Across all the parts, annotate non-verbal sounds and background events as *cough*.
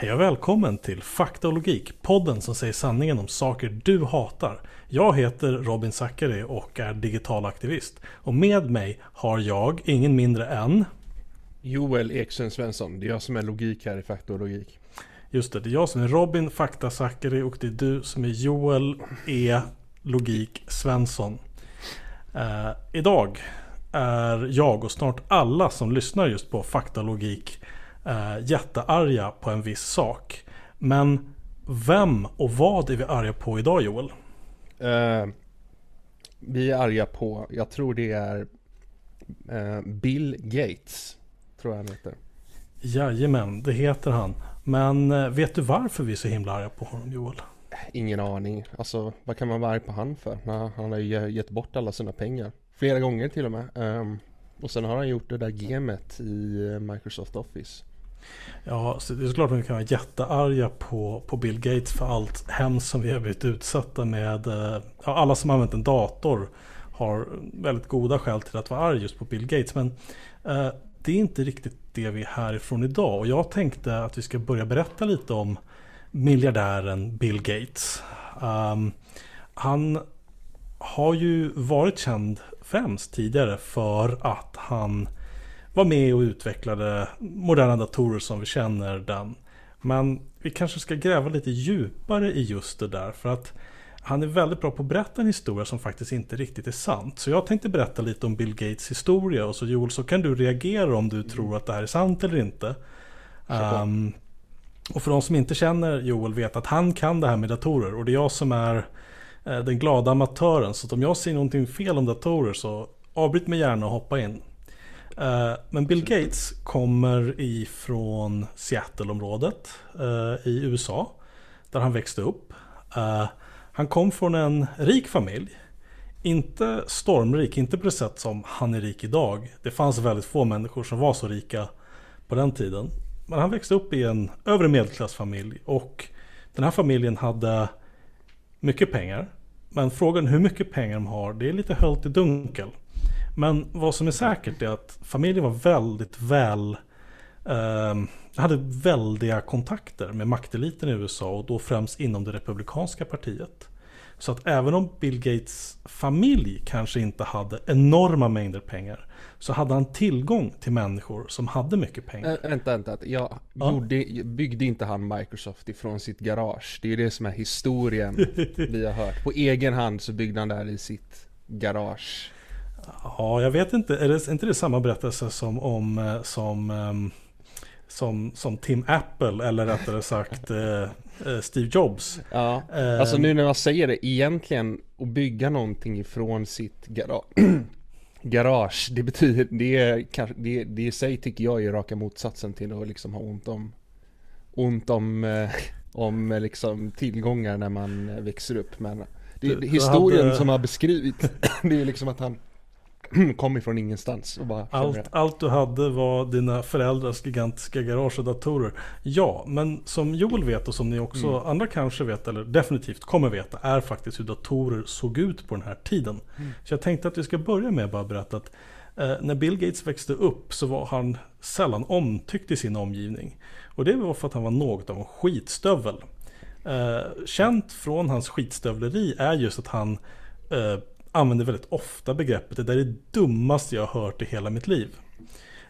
Hej och välkommen till Fakta och Logik, podden som säger sanningen om saker du hatar. Jag heter Robin Zackari och är digital aktivist. Och med mig har jag ingen mindre än... Joel Ekström Svensson, det är jag som är logik här i Fakta och Logik. Just det, det är jag som är Robin Fakta Zackari och det är du som är Joel E Logik Svensson. Uh, idag är jag och snart alla som lyssnar just på Fakta och Logik uh, jättearga på en viss sak. Men vem och vad är vi arga på idag Joel? Uh, vi är arga på, jag tror det är Bill Gates. Tror jag han heter. Jajamän, det heter han. Men vet du varför vi är så himla arga på honom Joel? Ingen aning. Alltså vad kan man vara arg på han för? Nah, han har ju gett bort alla sina pengar. Flera gånger till och med. Um, och sen har han gjort det där gemet i eh, Microsoft Office. Ja, så det är såklart att vi kan vara jättearga på, på Bill Gates för allt hemskt som vi har blivit utsatta med. Eh, ja, alla som använt en dator har väldigt goda skäl till att vara arg just på Bill Gates. Men eh, det är inte riktigt det vi är härifrån idag. Och jag tänkte att vi ska börja berätta lite om miljardären Bill Gates. Um, han har ju varit känd främst tidigare för att han var med och utvecklade moderna datorer som vi känner den. Men vi kanske ska gräva lite djupare i just det där för att han är väldigt bra på att berätta en historia som faktiskt inte riktigt är sant. Så jag tänkte berätta lite om Bill Gates historia och så Joel så kan du reagera om du tror att det här är sant eller inte. Um, och för de som inte känner Joel vet att han kan det här med datorer och det är jag som är eh, den glada amatören. Så om jag ser någonting fel om datorer så avbryt mig gärna och hoppa in. Eh, men Bill Gates kommer ifrån Seattle-området eh, i USA. Där han växte upp. Eh, han kom från en rik familj. Inte stormrik, inte på det sätt som han är rik idag. Det fanns väldigt få människor som var så rika på den tiden. Men han växte upp i en övre medelklassfamilj och den här familjen hade mycket pengar. Men frågan hur mycket pengar de har, det är lite höljt i dunkel. Men vad som är säkert är att familjen var väldigt väl eh, hade väldiga kontakter med makteliten i USA och då främst inom det republikanska partiet. Så att även om Bill Gates familj kanske inte hade enorma mängder pengar så hade han tillgång till människor som hade mycket pengar. Äh, vänta, vänta. Jag ja. gjorde, byggde inte han Microsoft ifrån sitt garage? Det är det som är historien *laughs* vi har hört. På egen hand så byggde han det här i sitt garage. Ja, jag vet inte. Är det inte det samma berättelse som om eh, som, um, som, som Tim Apple eller rättare sagt uh, Steve Jobs? Ja, uh, alltså nu när man säger det egentligen att bygga någonting ifrån sitt garage *clears throat* garage, det betyder, det är det, det i sig tycker jag är raka motsatsen till att liksom ha ont om, ont om, eh, om liksom tillgångar när man växer upp. Men det, det historien hade... som har beskrivit, *clears throat* det är liksom att han *clears throat* kom ifrån ingenstans och bara allt, allt du hade var dina föräldrars gigantiska garage och datorer. Ja, men som Joel vet och som ni också mm. andra kanske vet eller definitivt kommer veta är faktiskt hur datorer såg ut på den här tiden. Mm. Så jag tänkte att vi ska börja med att bara berätta att eh, när Bill Gates växte upp så var han sällan omtyckt i sin omgivning. Och det var för att han var något av en skitstövel. Eh, känt från hans skitstövleri är just att han eh, använder väldigt ofta begreppet det där är det dummaste jag har hört i hela mitt liv.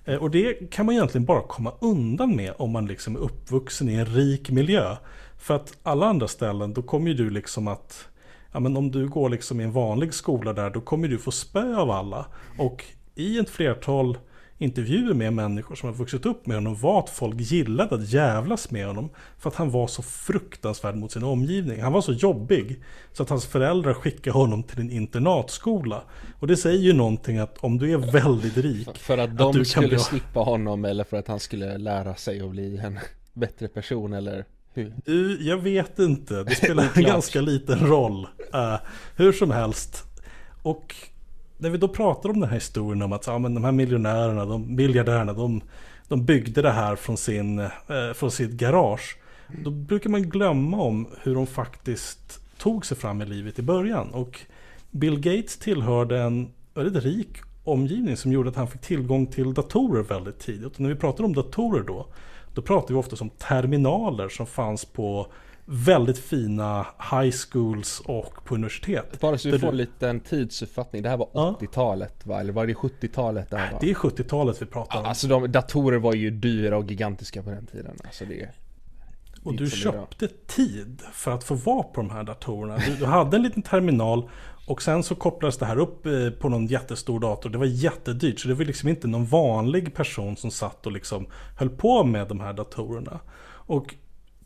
Eh, och det kan man egentligen bara komma undan med om man liksom är uppvuxen i en rik miljö. För att alla andra ställen, då kommer ju du liksom att Ja men om du går liksom i en vanlig skola där, då kommer du få spö av alla. Och i ett flertal intervjuer med människor som har vuxit upp med honom var att folk gillade att jävlas med honom. För att han var så fruktansvärd mot sin omgivning. Han var så jobbig. Så att hans föräldrar skickade honom till en internatskola. Och det säger ju någonting att om du är väldigt rik. För att de att du skulle bli... slippa honom eller för att han skulle lära sig att bli en *laughs* bättre person eller hur? Du, jag vet inte. Det *laughs* spelar en ganska liten roll. Uh, hur som helst. Och när vi då pratar om den här historien om att ja, men de här miljonärerna, de miljardärerna, de, de byggde det här från, sin, eh, från sitt garage. Då brukar man glömma om hur de faktiskt tog sig fram i livet i början. Och Bill Gates tillhörde en väldigt rik omgivning som gjorde att han fick tillgång till datorer väldigt tidigt. Och när vi pratar om datorer då, Då pratar vi ofta om terminaler som fanns på väldigt fina high schools och på universitet. Bara så vi får du- en liten tidsuppfattning. Det här var Ja. 80-talet va? Eller var det 70-talet det? Det är 70-talet vi pratar om. Alltså de, datorer var ju dyra och gigantiska på den tiden. Alltså det... Och du idag. köpte tid för att få vara på de här datorerna. Du, du hade en liten terminal och sen så kopplades det här upp eh, på någon jättestor dator. Det var jättedyrt så det var liksom inte någon vanlig person som satt och liksom höll på med de här datorerna. Och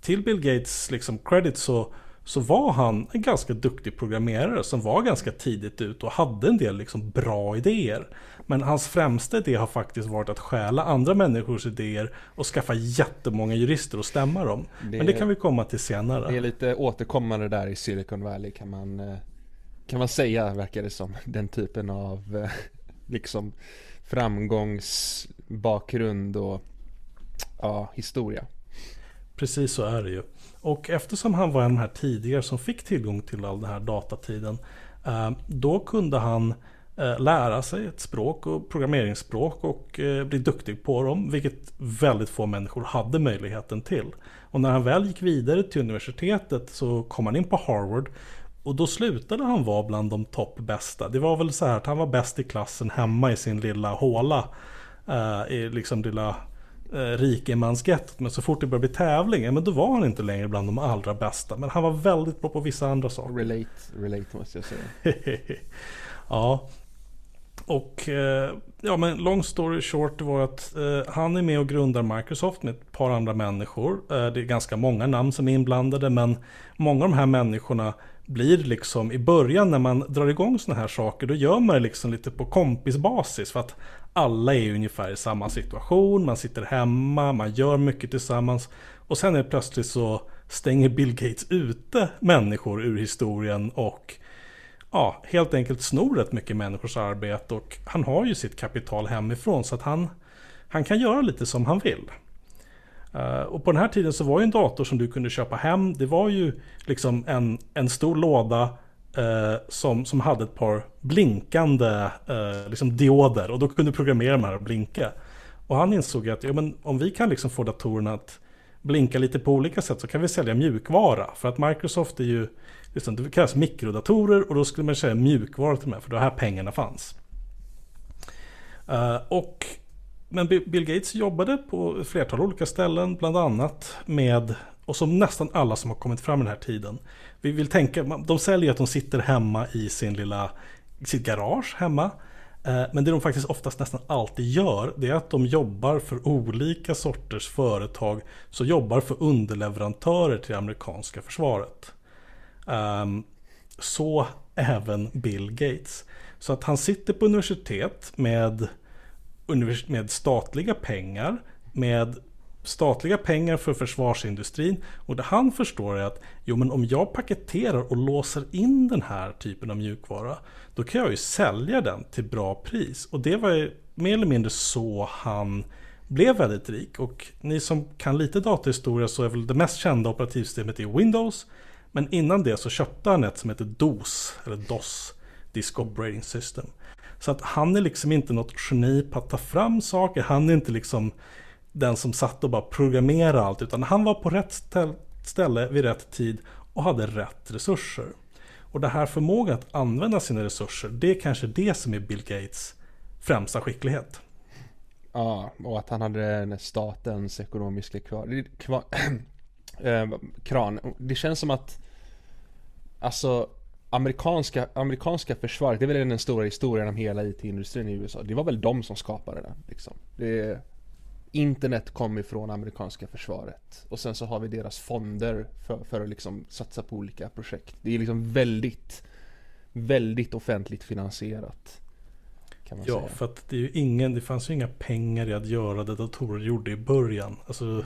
till Bill Gates liksom credit så, så var han en ganska duktig programmerare som var ganska tidigt ut och hade en del liksom bra idéer. Men hans främsta idé har faktiskt varit att stjäla andra människors idéer och skaffa jättemånga jurister och stämma dem. Det- Men det kan vi komma till senare. Det är lite återkommande där i Silicon Valley kan man eh, Kan man säga verkar det som *laughs* Den typen av eh, *laughs* Liksom Framgångsbakgrund och Ja, historia Precis så är det ju. Och eftersom han var en av de här tidigare som fick tillgång till all den här datatiden. Eh, då kunde han eh, lära sig ett språk och programmeringsspråk och eh, bli duktig på dem. Vilket väldigt få människor hade möjligheten till. Och när han väl gick vidare till universitetet så kom han in på Harvard. Och då slutade han vara bland de topp bästa. Det var väl så här att han var bäst i klassen hemma i sin lilla håla. I liksom lilla eh, rikemansgettot. Men så fort det började bli tävling, ja, men då var han inte längre bland de allra bästa. Men han var väldigt bra på vissa andra saker. Relate, relate måste jag säga *laughs* ja. Och eh, ja men long story short var att eh, han är med och grundar Microsoft med ett par andra människor. Eh, det är ganska många namn som är inblandade men många av de här människorna blir liksom i början när man drar igång sådana här saker då gör man det liksom lite på kompisbasis. För att alla är ungefär i samma situation, man sitter hemma, man gör mycket tillsammans. Och sen är det plötsligt så stänger Bill Gates ute människor ur historien och ja, helt enkelt snor rätt mycket människors arbete. Och han har ju sitt kapital hemifrån så att han, han kan göra lite som han vill. Eh, och på den här tiden så var ju en dator som du kunde köpa hem, det var ju liksom en, en stor låda eh, som, som hade ett par blinkande eh, liksom dioder och då kunde du programmera de här att blinka. Och han insåg ju att ja, men om vi kan liksom få datorerna att blinka lite på olika sätt så kan vi sälja mjukvara. För att Microsoft är ju, liksom, det kallas mikrodatorer och då skulle man säga mjukvara till de här för det var här pengarna fanns. Eh, och, men Bill Gates jobbade på ett flertal olika ställen, bland annat med, och som nästan alla som har kommit fram i den här tiden. Vi vill tänka, de säljer att de sitter hemma i sin lilla, i sitt garage hemma. Eh, men det de faktiskt oftast nästan alltid gör det är att de jobbar för olika sorters företag som jobbar för underleverantörer till det amerikanska försvaret. Ehm, så även Bill Gates. Så att han sitter på universitet med, med statliga pengar, med statliga pengar för försvarsindustrin. Och det han förstår är att jo, men om jag paketerar och låser in den här typen av mjukvara, då kan jag ju sälja den till bra pris. Och det var ju mer eller mindre så han blev väldigt rik. Och ni som kan lite datahistoria så är väl det mest kända operativsystemet i Windows. Men innan det så köpte han ett som heter DOS, eller DOS, Disk Operating System. Så att han är liksom inte något geni på att ta fram saker. Han är inte liksom den som satt och bara programmerade allt. Utan han var på rätt ställe vid rätt tid och hade rätt resurser. Och det här förmågan att använda sina resurser, det är kanske det som är Bill Gates främsta skicklighet. Ja, och att han hade statens ekonomiska kvar, kvar, äh, *clears throat* kran. Det känns som att Alltså amerikanska, amerikanska försvaret, det är väl den stora historien om hela IT-industrin i USA. Det var väl de som skapade det liksom. Det, internet kom ifrån amerikanska försvaret. Och sen så har vi deras fonder för, för att liksom satsa på olika projekt. Det är liksom väldigt, väldigt offentligt finansierat. Ja, säga. för att det, är ingen, det fanns ju inga pengar i att göra det datorer gjorde i början. Alltså,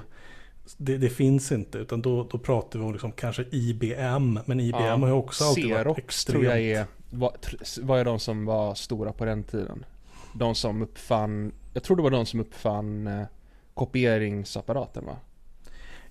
det, det finns inte, utan då, då pratar vi om liksom kanske IBM. Men IBM Ja, har ju också alltid varit Xerox extremt... tror jag är, vad, tr- vad är de som var stora på den tiden? De som uppfann, jag tror det var de som uppfann eh, kopieringsapparaten va?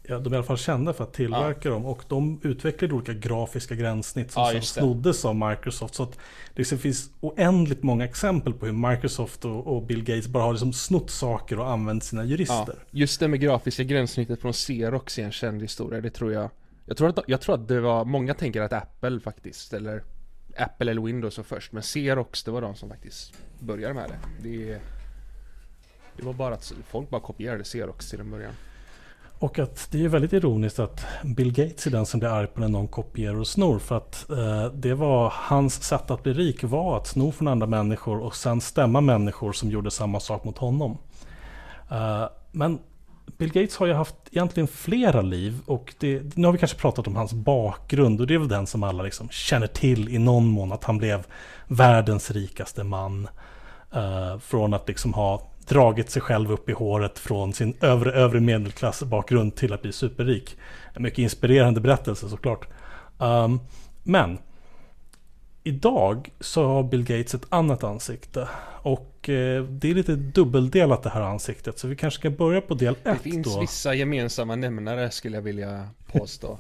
Ja, de är i alla fall kända för att tillverka ja. dem. Och de utvecklade olika grafiska gränssnitt som, ja, som snoddes av Microsoft. Så att det liksom finns oändligt många exempel på hur Microsoft och, och Bill Gates bara har liksom snott saker och använt sina jurister. Ja, just det med grafiska gränssnittet från Xerox är en känd historia. Det tror jag. Jag tror, att, jag tror att det var, många tänker att Apple faktiskt, eller Apple eller Windows var först. Men Xerox, det var de som faktiskt började med det. Det, det var bara att folk bara kopierade Xerox till en början. Och att det är väldigt ironiskt att Bill Gates är den som blir arg på när någon kopierar och snor. För att eh, det var hans sätt att bli rik var att sno från andra människor och sen stämma människor som gjorde samma sak mot honom. Eh, men Bill Gates har ju haft egentligen flera liv och det, nu har vi kanske pratat om hans bakgrund och det är väl den som alla liksom känner till i någon mån att han blev världens rikaste man. Eh, från att liksom ha dragit sig själv upp i håret från sin övre, övre medelklassbakgrund till att bli superrik. En mycket inspirerande berättelse såklart. Um, men idag så har Bill Gates ett annat ansikte. Och eh, det är lite dubbeldelat det här ansiktet. Så vi kanske kan börja på del 1 då. Det finns då. vissa gemensamma nämnare skulle jag vilja påstå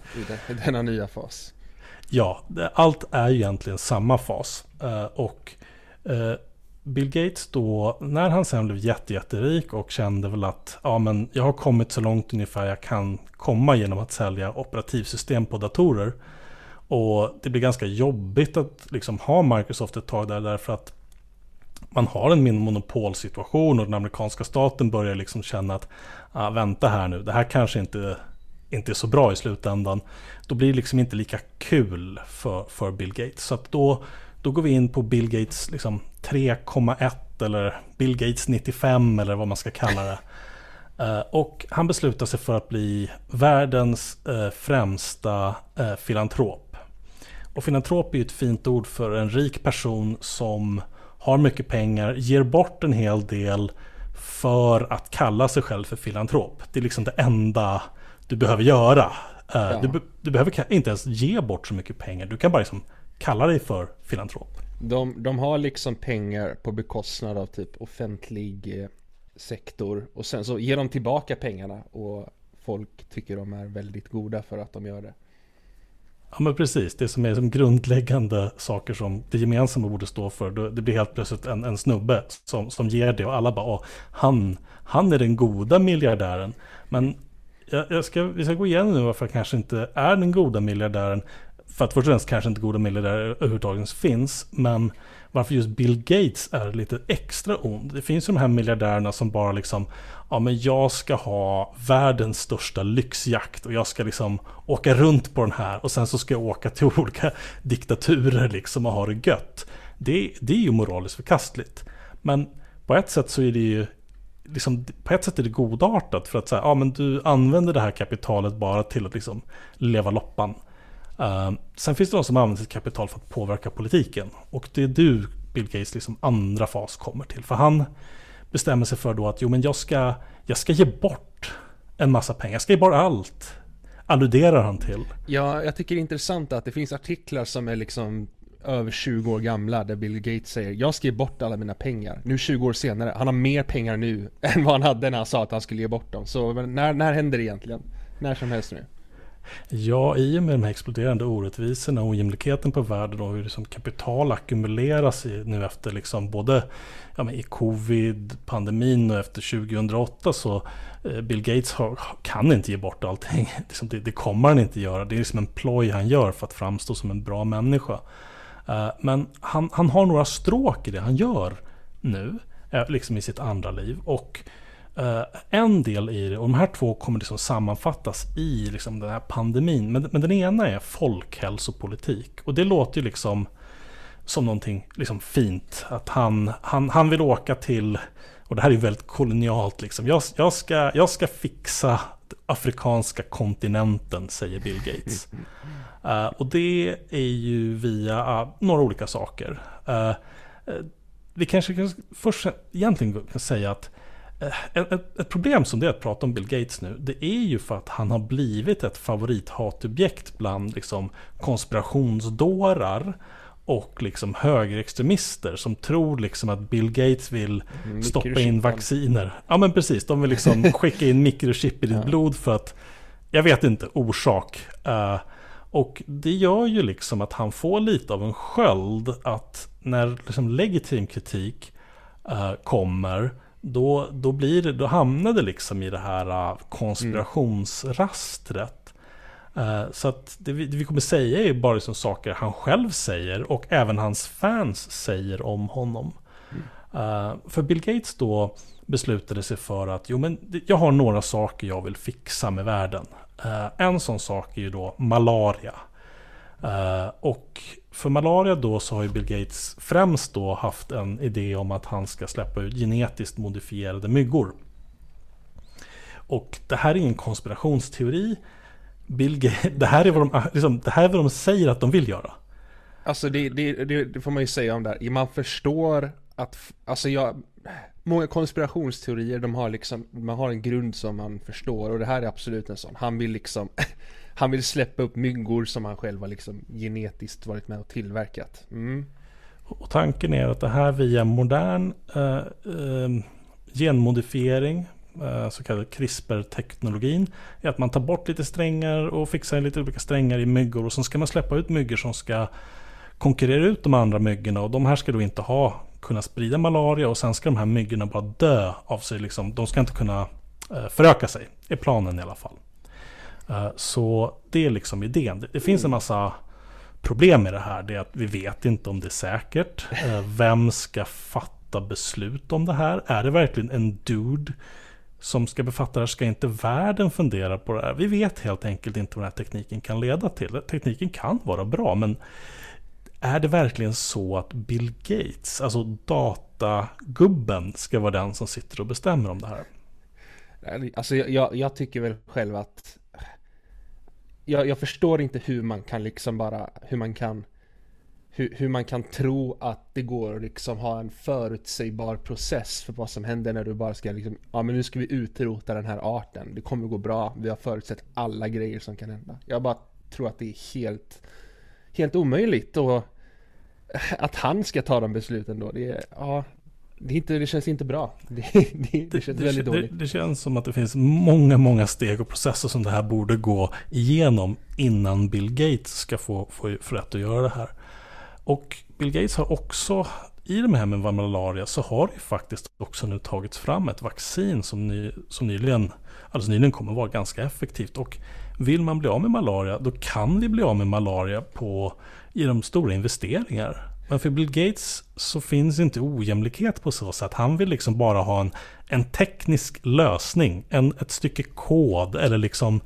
i, denna nya fas. Ja, allt är egentligen samma fas. Uh, och uh, Bill Gates då, när han sen blev jätte, jätterik och kände väl att ja, men jag har kommit så långt ungefär jag kan komma genom att sälja operativsystem på datorer. Och det blir ganska jobbigt att liksom ha Microsoft ett tag där därför att man har en monopolsituation och den amerikanska staten börjar liksom känna att ah, vänta här nu, det här kanske inte, inte är så bra i slutändan. Då blir det liksom inte lika kul för, för Bill Gates. Så att då då går vi in på Bill Gates liksom 3,1 eller Bill Gates 95 eller vad man ska kalla det. Uh, *laughs* och han beslutar sig för att bli världens uh, främsta uh, filantrop. Och filantrop är ju ett fint ord för en rik person som har mycket pengar, ger bort en hel del för att kalla sig själv för filantrop. Det är liksom det enda du behöver göra. Ja. Du, du, behöver inte ens ge bort så mycket pengar. Du kan bara liksom kalla dig för filantrop. De, de har liksom pengar på bekostnad av typ offentlig eh, sektor och sen så ger de tillbaka pengarna och folk tycker de är väldigt goda för att de gör det. Ja men precis, det som är som grundläggande saker som det gemensamma borde stå för. Det blir helt plötsligt en, en snubbe som, som ger det och alla bara Åh, han, han är den goda miljardären. Men jag, jag ska, vi ska gå igenom nu varför han kanske inte är den goda miljardären. För att först och främst kanske inte goda miljardärer överhuvudtaget finns. Men varför just Bill Gates är lite extra ond. Det finns ju de här miljardärerna som bara liksom Ja men jag ska ha världens största lyxjakt och jag ska liksom åka runt på den här och sen så ska jag åka till *laughs* olika diktaturer liksom och ha det gött. Det, det är ju moraliskt förkastligt. Men på ett sätt så är det ju liksom, på ett sätt är det godartat för att säga, ja men du använder det här kapitalet bara till att liksom leva loppan. Ehm, sen finns det de som använder sitt kapital för att påverka politiken. Och det är du, Bill Gates, liksom andra fas kommer till. För han bestämmer sig för då att jo, men jag ska, jag ska ge bort en massa pengar. Jag ska ge bort allt. Alluderar han till. Ja, jag tycker det är intressant att det finns artiklar som är liksom över 20 år gamla där Bill Gates säger Jag ska ge bort alla mina pengar. Nu 20 år senare, han har mer pengar nu *laughs* än vad han hade när han sa att han skulle ge bort dem. Så när, när händer det egentligen? När som helst nu. Ja, i och med de här exploderande orättvisorna och ojämlikheten på världen och hur liksom kapital ackumuleras i, nu efter liksom både ja, men i covid, pandemin och efter 2008 så eh, Bill Gates har, kan inte ge bort allting. *laughs* Liksom det, det, kommer han inte göra. Det är liksom en ploj han gör för att framstå som en bra människa. Uh, men han, han har några stråk i det han gör nu, eh, liksom i sitt andra liv. Och Uh, en del i det, och de här två kommer liksom sammanfattas i liksom den här pandemin. Men, men den ena är folkhälsopolitik. Och det låter ju liksom som någonting liksom fint. Att han, han, han vill åka till, och det här är ju väldigt kolonialt liksom. Jag, jag, ska, jag ska fixa afrikanska kontinenten, säger Bill Gates. Uh, *laughs* och det är ju via uh, några olika saker. vi kanske kan först egentligen kan säga att Eh, ett, ett, problem som det är att prata om Bill Gates nu, det är ju för att han har blivit ett favorithatobjekt bland liksom konspirationsdårar och liksom högerextremister som tror liksom att Bill Gates vill mm, stoppa in vacciner. Ja men precis, de vill liksom *laughs* skicka in mikrochip i ditt ja. blod för att jag vet inte, orsak. Uh, och det gör ju liksom att han får lite av en sköld att när liksom legitim kritik uh, kommer då, då, blir det, då hamnar det liksom i det här uh, konspirationsrastret. Uh, så att det vi, det vi, kommer säga är bara liksom saker han själv säger och även hans fans säger om honom. Mm. Uh, för Bill Gates då beslutade sig för att jo, men jag har några saker jag vill fixa med världen. En sån sak är ju då malaria. Och för malaria då så har ju Bill Gates främst då haft en idé om att han ska släppa ut genetiskt modifierade myggor. Och det här är ingen konspirationsteori. Bill Gates, *laughs* det, här är vad de, liksom, det här är vad de säger att de vill göra. Alltså det, det, det, det får man ju säga om det här. Man förstår att, alltså jag, många konspirationsteorier de har liksom, man har en grund som man förstår och det här är absolut en sån. Han vill liksom, *laughs* han vill släppa upp myggor som han själv har liksom genetiskt varit med och tillverkat. Mm. Och tanken är att det här via modern eh, eh, genmodifiering, eh, så kallad CRISPR-teknologin, är att man tar bort lite strängar och fixar lite olika strängar i myggor och sen ska man släppa ut myggor som ska konkurrera ut de andra myggorna och de här ska då inte ha kunna sprida malaria och sen ska de här myggorna bara dö av sig. Liksom. De ska inte kunna eh, föröka sig, är planen i alla fall. Eh, så det är liksom idén. Det, finns en massa problem med det här. Det är att vi vet inte om det är säkert. Eh, vem ska fatta beslut om det här? Är det verkligen en dude som ska befatta det? Ska inte världen fundera på det här? Vi vet helt enkelt inte vad den här tekniken kan leda till. Tekniken kan vara bra, men är det verkligen så att Bill Gates, alltså datagubben, ska vara den som sitter och bestämmer om det här? Alltså jag, jag tycker väl själv att jag, jag, förstår inte hur man kan liksom bara, hur man kan hur, hur, man kan tro att det går att liksom ha en förutsägbar process för vad som händer när du bara ska liksom, ja men nu ska vi utrota den här arten, det kommer gå bra, vi har förutsett alla grejer som kan hända. Jag bara tror att det är helt helt omöjligt och att han ska ta de besluten då, det, är, ja, det, inte, det känns inte bra. *laughs* Det, det, det känns väldigt dåligt. Det, känns som att det finns många, många steg och processer som det här borde gå igenom innan Bill Gates ska få, få, rätt att göra det här. Och Bill Gates har också, i det här med malaria, så har det faktiskt också nu tagits fram ett vaccin som, ny, som nyligen, alltså nyligen kommer vara ganska effektivt. Och vill man bli av med malaria, då kan vi bli av med malaria på, genom stora investeringar. Men för Bill Gates så finns inte ojämlikhet på så sätt. Han vill liksom bara ha en, en teknisk lösning, en, ett stycke kod eller liksom,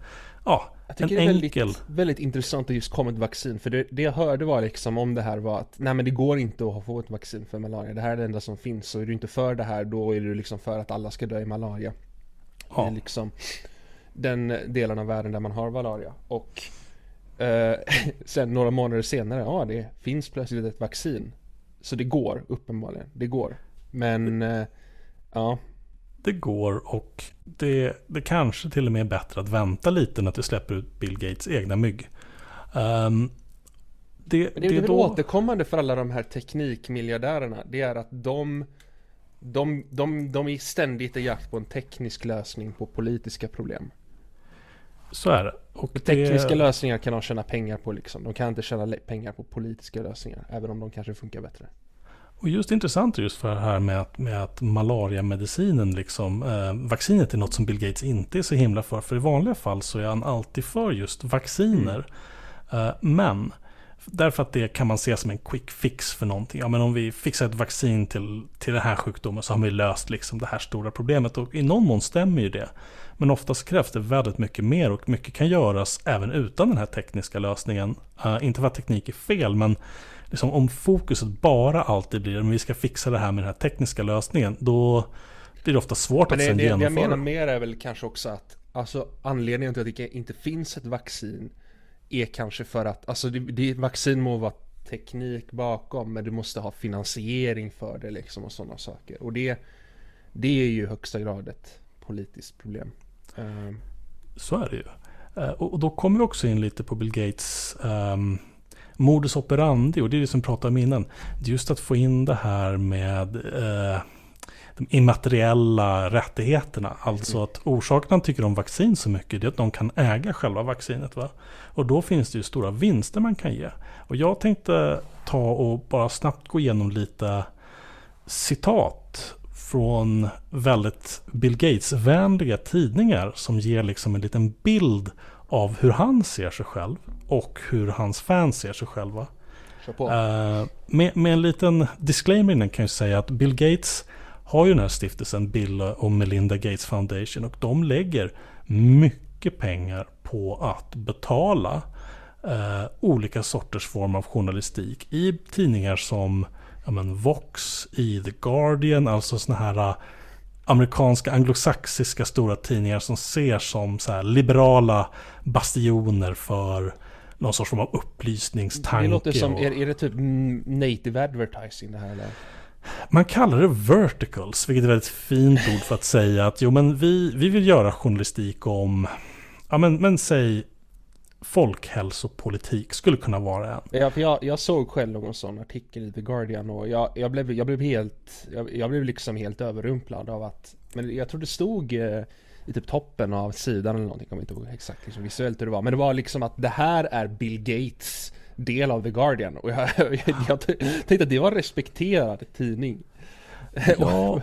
ja, jag tycker en det är enkel... väldigt, väldigt intressant att just komma ett vaccin. För det, det jag hörde var liksom om det här var att nej men det går inte att få ett vaccin för malaria. Det här är det enda som finns. Så är du inte för det här då är du liksom för att alla ska dö i malaria. Ja. Det är liksom, den delen av världen där man har malaria. Och eh, *laughs* sen några månader senare, ja det finns plötsligt ett vaccin. Så det går uppenbarligen, det går. Men eh, ja. Det går och det, det kanske till och med är bättre att vänta lite när du släpper ut Bill Gates egna mygg. Um, det, det, det är väl då... återkommande för alla de här teknikmiljardärerna. Det är att de de, de, de är ständigt i jakt på en teknisk lösning på politiska problem. Så är det. Och Tekniska det... lösningar kan de tjäna pengar på liksom. De kan inte tjäna pengar på politiska lösningar. Även om de kanske funkar bättre. Och just intressant just för det här med att, med att malariamedicinen, liksom, eh, vaccinet är något som Bill Gates inte är så himla för. För i vanliga fall så är han alltid för just vacciner. Mm. Eh, men Därför att det kan man se som en quick fix för någonting. Ja, men om vi fixar ett vaccin till, till den här sjukdomen så har vi löst liksom det här stora problemet. Och i någon mån stämmer ju det. Men oftast krävs det väldigt mycket mer och mycket kan göras även utan den här tekniska lösningen. Uh, inte för att teknik är fel, men liksom om fokuset bara alltid blir att vi ska fixa det här med den här tekniska lösningen, då blir det ofta svårt men att sen det, genomföra. Det jag menar mer är väl kanske också att alltså, anledningen till att det inte finns ett vaccin är kanske för att, alltså det, det, vaccin må vara teknik bakom, men du måste ha finansiering för det liksom och sådana saker. Och det, det är ju i högsta grad ett politiskt problem. Ehm. Så är det ju. Eh, och, då kommer vi också in lite på Bill Gates um, modus operandi och det är det som vi pratade om innan. Just att få in det här med uh, de immateriella rättigheterna. Alltså att orsaken han tycker om vaccin så mycket är att de kan äga själva vaccinet. Va? Och då finns det ju stora vinster man kan ge. Och jag tänkte ta och bara snabbt gå igenom lite citat från väldigt Bill Gates-vänliga tidningar som ger liksom en liten bild av hur han ser sig själv och hur hans fans ser sig själva. Uh, med, med, en liten disclaimer innan kan jag säga att Bill Gates har ju den här stiftelsen Bill och Melinda Gates Foundation och de lägger mycket pengar på att betala uh, olika sorters form av journalistik i tidningar som ja, men Vox, i The Guardian, alltså sådana här uh, amerikanska anglosaxiska stora tidningar som ser som så liberala bastioner för någon sorts form av upplysningstanke. Det låter som, och... är, är det typ native advertising det här eller? Man kallar det verticals, vilket är ett väldigt fint ord för att säga att jo men vi, vi vill göra journalistik om, ja men, men säg folkhälsopolitik skulle kunna vara en. Ja, för jag, jag såg själv någon sån artikel i The Guardian och jag, jag, blev, jag blev helt, jag, jag blev liksom helt överrumplad av att, men jag tror det stod eh, i typ toppen av sidan eller någonting, jag kommer inte ihåg exakt liksom visuellt hur det var. Men det var liksom att det här är Bill Gates del av The Guardian. Och jag, *laughs* jag, jag tänkte att det var en respekterad tidning. *laughs* Ja,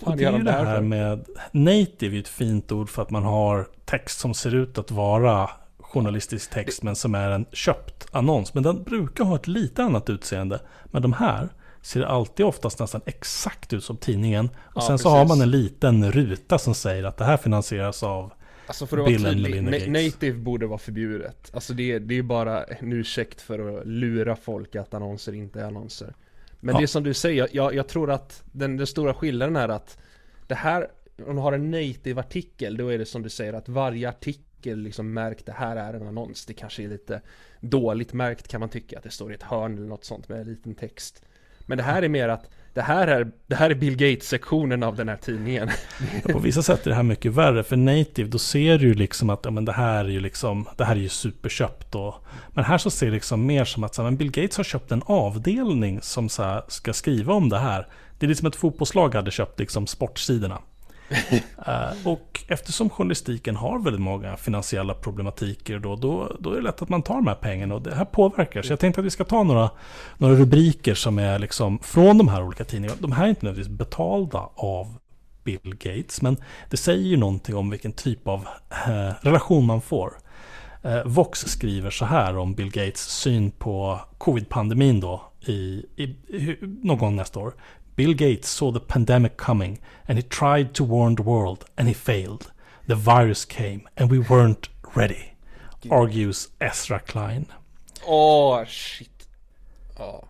och det är ju det här med native är ett fint ord för att man har text som ser ut att vara journalistisk text men som är en köpt annons. Men den brukar ha ett lite annat utseende. Men de här ser alltid oftast nästan exakt ut som tidningen. Och ja, sen precis. så har man en liten ruta som säger att det här finansieras av Alltså för att vara tydlig, native borde vara förbjudet. Alltså det, det är bara en ursäkt för att lura folk att annonser inte är annonser. Men ja. det som du säger, jag, jag tror att den, den, stora skillnaden är att det här, om du har en native artikel, då är det som du säger att varje artikel liksom märkt det här är en annons. Det kanske är lite dåligt märkt kan man tycka, att det står i ett hörn eller något sånt med en liten text. Men det här är mer att det här är, det här är Bill Gates-sektionen av den här tidningen. Ja, *laughs* på vissa sätt är det här mycket värre. För native, då ser du ju liksom att ja, men det här är ju liksom, det här är ju superköpt. Och, men här så ser det liksom mer som att så här, men Bill Gates har köpt en avdelning som så här, ska skriva om det här. Det är liksom ett fotbollslag hade köpt liksom sportsidorna. uh, *laughs* och eftersom journalistiken har väldigt många finansiella problematiker då, då, då är det lätt att man tar de här pengarna och det här påverkar. Så jag tänkte att vi ska ta några, några rubriker som är liksom från de här olika tidningarna. De här är inte nödvändigtvis betalda av Bill Gates, men det säger ju någonting om vilken typ av eh, relation man får. Eh, Vox skriver så här om Bill Gates syn på covid-pandemin då i, i, i, någon gång nästa år. Bill Gates saw the pandemic coming and he tried to warn the world and he failed. The virus came and we weren't ready. Argues Ezra Klein. Åh, oh, shit. Oh.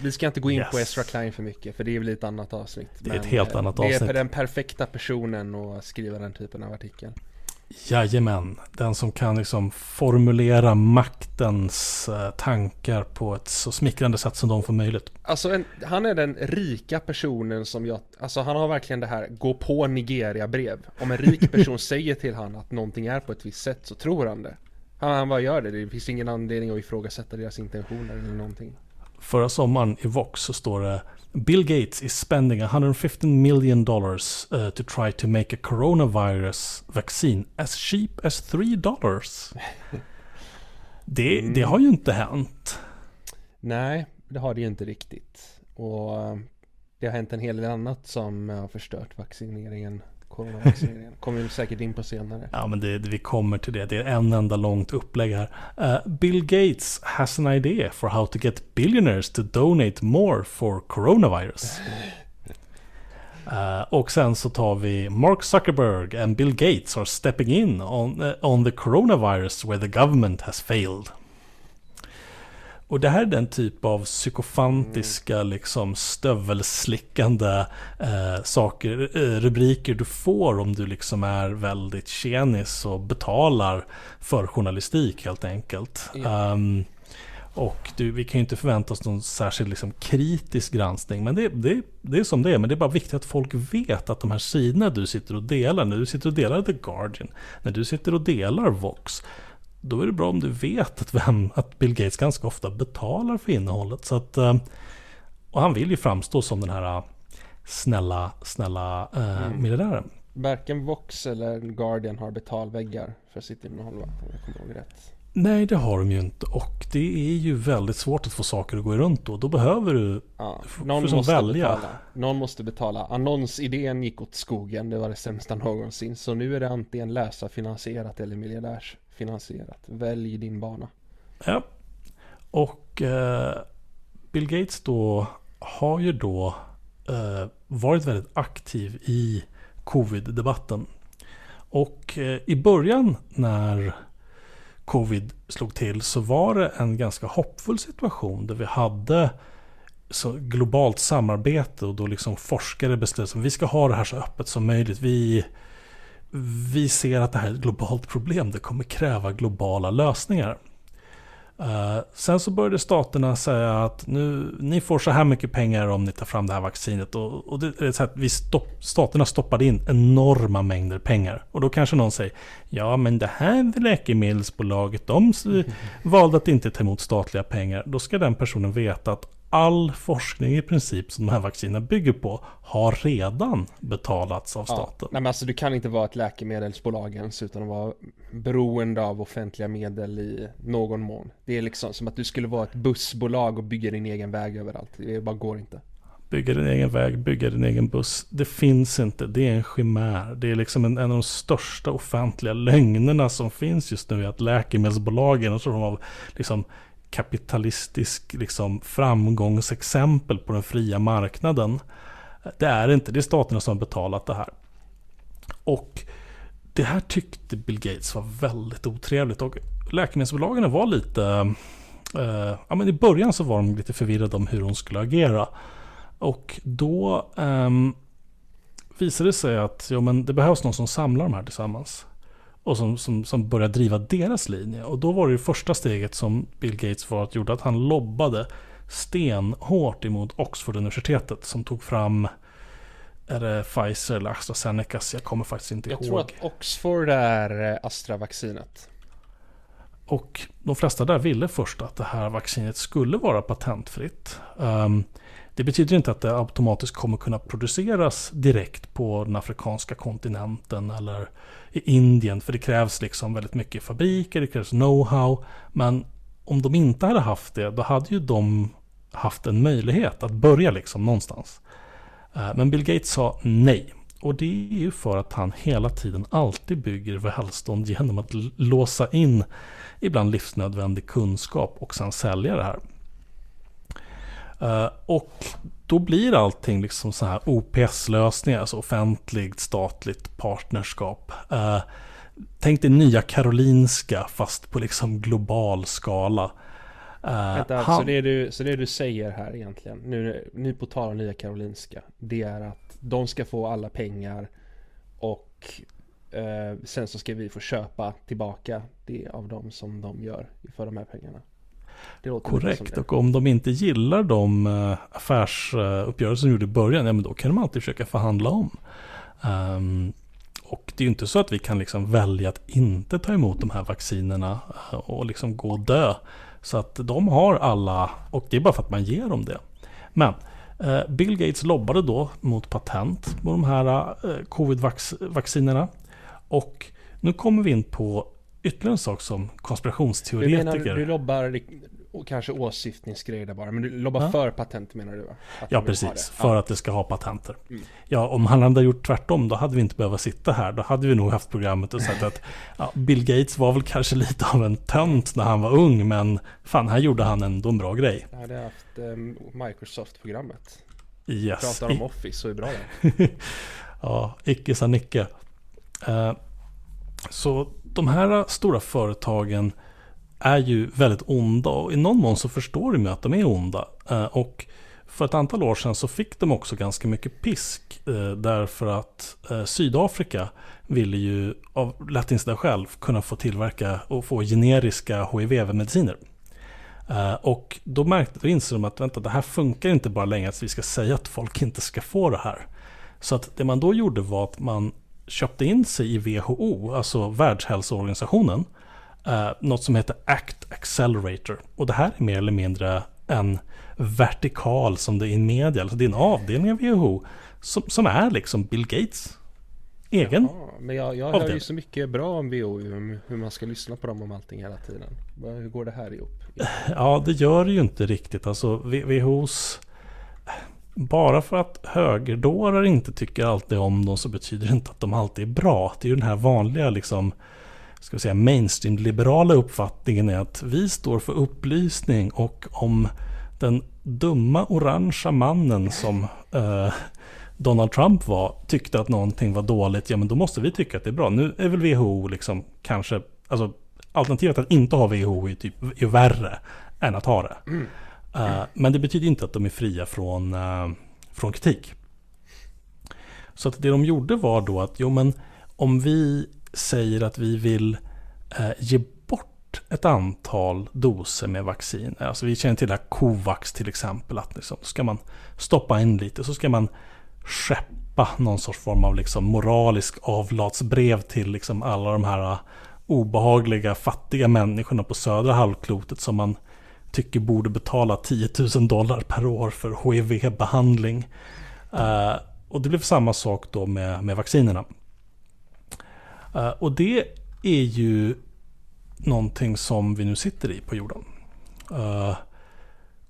Vi ska inte gå in yes. på Ezra Klein för mycket, för det är väl ett annat avsnitt. Det är ett helt annat avsnitt. Det är för den perfekta personen att skriva den typen av artikel. Jajamän, den som kan liksom formulera maktens eh, tankar på ett så smickrande sätt som de får möjligt. Alltså en, han är den rika personen som jag, alltså han har verkligen det här gå på Nigeria-brev. Om en rik *laughs* person säger till han att någonting är på ett visst sätt så tror han det. Han, han bara gör det, det finns ingen anledning att ifrågasätta deras intentioner eller någonting. Förra sommaren i Vox så står det Bill Gates is spending 115 million dollars uh, to try to make a coronavirus vaccine as cheap as 3 dollars. *laughs* Det, mm. det har ju inte hänt. Nej, det har det ju inte riktigt. Och eh, det har hänt en hel del annat som har förstört vaccineringen coronavaccineringen. Kommer vi säkert in på senare. Ja, men det, vi kommer till det. Det är en enda långt upplägg här. Uh, Bill Gates has an idea for how to get billionaires to donate more for coronavirus. Uh, *laughs* och sen så tar vi Mark Zuckerberg and Bill Gates are stepping in on, uh, on the coronavirus where the government has failed. Och det här är den typ av psykofantiska, mm. liksom stövelslickande eh, saker, eh, rubriker du får om du liksom är väldigt tjenis och betalar för journalistik helt enkelt. Mm. Um, och du, vi kan ju inte förvänta oss någon särskild liksom, kritisk granskning. Men det, det, det är som det är. Men det är bara viktigt att folk vet att de här sidorna du sitter och delar, när du sitter och delar The Guardian, när du sitter och delar Vox, då är det bra om du vet att, vem, att Bill Gates ganska ofta betalar för innehållet. Så att, eh, och han vill ju framstå som den här eh, snälla, snälla eh, mm. miljardären. Varken Vox eller Guardian har betalväggar för sitt innehåll va? Om jag kommer ihåg rätt. Nej, det har de ju inte. Och det är ju väldigt svårt att få saker att gå runt då. Då behöver du ja, någon måste välja. Betala. Någon måste betala. Annonsidén gick åt skogen. Det var det sämsta någonsin. Så nu är det antingen läsarfinansierat eller finansierat. Välj din bana. Ja. Och eh, Bill Gates då har ju då eh, varit väldigt aktiv i covid-debatten. Och eh, i början när covid slog till så var det en ganska hoppfull situation där vi hade så globalt samarbete och då liksom forskare beslöt att vi ska ha det här så öppet som möjligt. Vi, vi ser att det här är ett globalt problem. Det kommer kräva globala lösningar. Uh, sen så började staterna säga att nu, ni får så här mycket pengar om ni tar fram det här vaccinet. Och, och det är så att vi stopp, staterna stoppade in enorma mängder pengar. Och då kanske någon säger, ja men det här läkemedelsbolaget, de mm. valde att inte ta emot statliga pengar. Då ska den personen veta att all forskning i princip som de här vaccinerna bygger på har redan betalats av staten. Ja, nej men alltså du kan inte vara ett läkemedelsbolag ens utan att vara beroende av offentliga medel i någon mån. Det är liksom som att du skulle vara ett bussbolag och bygga din egen väg överallt. Det bara går inte. Bygga din egen väg, bygga din egen buss. Det finns inte, det är en chimär. Det är liksom en, en av de största offentliga lögnerna som finns just nu. Att läkemedelsbolagen, och så de av liksom kapitalistisk liksom, framgångsexempel på den fria marknaden. Det är inte, det är staterna som har betalat det här. Och det här tyckte Bill Gates var väldigt otrevligt och läkemedelsbolagen var lite... Eh, ja, men I början så var de lite förvirrade om hur de skulle agera. Och då eh, visade det sig att ja, men det behövs någon som samlar de här tillsammans och som, som, som började driva deras linje. Och då var det, första steget som Bill Gates var att gjorde att han lobbade stenhårt emot Oxford-universitetet som tog fram är det Pfizer eller AstraZeneca? Jag kommer faktiskt inte jag ihåg. Jag tror att Oxford är eh, Astra-vaccinet. Och de flesta där ville först att det här vaccinet skulle vara patentfritt. Um, det betyder inte att det automatiskt kommer kunna produceras direkt på den afrikanska kontinenten eller i Indien. För det krävs liksom väldigt mycket fabriker, det krävs know-how. Men om de inte hade haft det, då hade ju de haft en möjlighet att börja liksom någonstans. Eh, men Bill Gates sa nej. Och det är ju för att han hela tiden alltid bygger välstånd genom att låsa in ibland livsnödvändig kunskap och sen sälja det här. Eh, och då blir allting liksom så här OPS-lösningar, alltså offentligt statligt partnerskap. Uh, tänk dig nya Karolinska fast på liksom global skala. Uh, Vänta, han... så, det du, så det du säger här egentligen, nu, nu på tal om Nya Karolinska, det är att de ska få alla pengar och uh, sen så ska vi få köpa tillbaka det av dem som de gör för de här pengarna. Korrekt, och om de inte gillar de uh, affärsuppgörelser som gjorde i början, ja men då kan de alltid försöka förhandla om. Um, och det är ju inte så att vi kan liksom välja att inte ta emot de här vaccinerna och liksom gå och dö. Så att de har alla, och det är bara för att man ger dem det. Men eh, Bill Gates lobbade då mot patent på de här eh, covid-vaccinerna. Och nu kommer vi in på ytterligare en sak som konspirationsteoretiker. Du menar du lobbar och kanske åsyftningsgrejer där bara. Men du lobbar ja. för patent menar du ja precis, för ja. att det ska ha patenter. Mm. Ja, om han hade gjort tvärtom då hade vi inte behövt sitta här. Då hade vi nog haft programmet och sagt att *laughs* ja, Bill Gates var väl kanske lite av en tönt när han var ung. Men fan, här gjorde han ändå en bra grej. Jag hade haft eh, Microsoft-programmet. Yes. Pratar om Office, så är bra det. *laughs* ja, icke sa Nicke. Uh, så de här stora företagen är ju väldigt onda och i någon mån så förstår de ju att de är onda. Eh, och för ett antal år sedan så fick de också ganska mycket pisk eh, därför att eh, Sydafrika ville ju av lättinsida skäl kunna få tillverka och få generiska HIV-mediciner. Och då märkte, då insåg de att vänta, det här funkar inte bara längre att vi ska säga att folk inte ska få det här. Så att det man då gjorde var att man köpte in sig i WHO, alltså Världshälsoorganisationen, uh, något som heter Act Accelerator. Och det här är mer eller mindre en vertikal som det är i media. Alltså det är en avdelning av WHO som, som är liksom Bill Gates egen. Ja, men jag, jag hör ju så mycket bra om WHO, hur man ska lyssna på dem om allting hela tiden. Hur går det här ihop? Ja, det gör det ju inte riktigt. Alltså WHOs... Bara för att högerdårar inte tycker alltid om dem så betyder det inte att de alltid är bra. Det är ju den här vanliga liksom ska vi säga, mainstream-liberala uppfattningen är att vi står för upplysning och om den dumma orangea mannen som eh, Donald Trump var tyckte att någonting var dåligt, ja men då måste vi tycka att det är bra. Nu är väl WHO liksom kanske, alltså alternativet att inte ha WHO är typ är värre än att ha det. Mm. Uh, men det betyder inte att de är fria från, uh, från kritik. Så att det de gjorde var då att, jo men om vi säger att vi vill uh, ge bort ett antal doser med vaccin. Alltså vi känner till det här Covax till exempel. Att liksom, ska man stoppa in lite så ska man skeppa någon sorts form av liksom moralisk avlatsbrev till liksom alla de här obehagliga fattiga människorna på södra halvklotet som man tycker borde betala 10 000 dollar per år för HIV-behandling. Uh, eh, och det blev samma sak då med, med vaccinerna. Uh, och det är ju någonting som vi nu sitter i på jorden. Uh,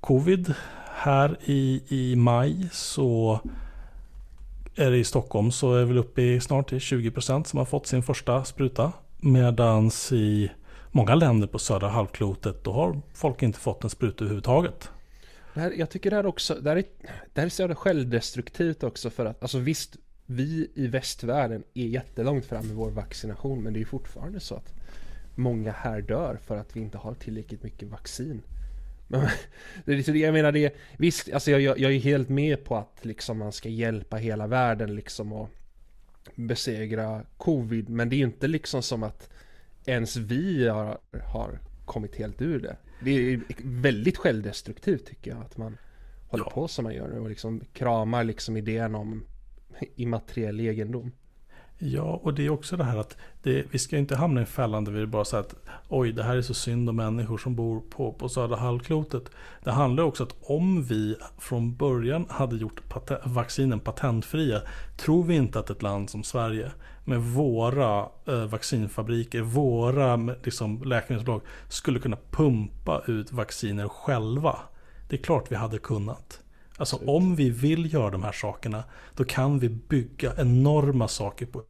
Covid här i, i maj så är det i Stockholm så är vi uppe i snart 20% som har fått sin första spruta. Medans i många länder på södra halvklotet då har folk inte fått en spruta överhuvudtaget. Det här, jag tycker det här också, det här är, det här är så jävla självdestruktivt också för att, alltså visst, vi i västvärlden är jättelångt fram med vår vaccination men det är fortfarande så att många här dör för att vi inte har tillräckligt mycket vaccin. Men, *laughs* det är, jag menar det, visst, alltså jag, jag är helt med på att liksom man ska hjälpa hela världen liksom och besegra covid. Men det är ju inte liksom som att ens vi har, har kommit helt ur det. Det är väldigt självdestruktivt tycker jag att man håller ja. på som man gör och liksom kramar liksom idén om immateriell egendom. Ja, och det är också det här att det, vi ska inte hamna i fällan där vi bara säger att oj, det här är så synd om människor som bor på, på södra halvklotet. Det handlar också att om vi från början hade gjort paten, vaccinen patentfria, tror vi inte att ett land som Sverige med våra eh, vaccinfabriker, våra liksom, läkemedelsbolag skulle kunna pumpa ut vacciner själva. Det är klart vi hade kunnat. Alltså om vi vill göra de här sakerna, då kan vi bygga enorma saker på,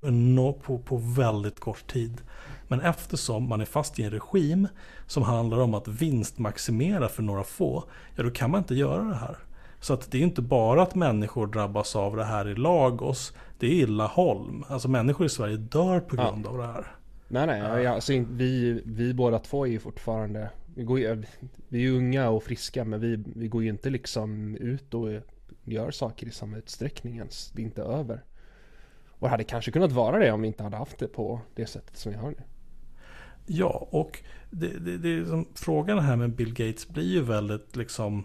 på, på väldigt kort tid. Men eftersom man är fast i en regim som handlar om att vinstmaximera för några få, ja då kan man inte göra det här. Så att det är inte bara att människor drabbas av det här i Lagos, det är illa Holm. Alltså människor i Sverige dör på grund ja. av det här. Nej nej, alltså, vi, vi båda två är ju fortfarande vi, går ju, vi är unga och friska men vi, vi går ju inte liksom ut och gör saker i samma utsträckning ens. Det är inte över. Och det hade kanske kunnat vara det om vi inte hade haft det på det sättet som vi har nu. Ja, och det, det, det frågan här med Bill Gates blir ju väldigt liksom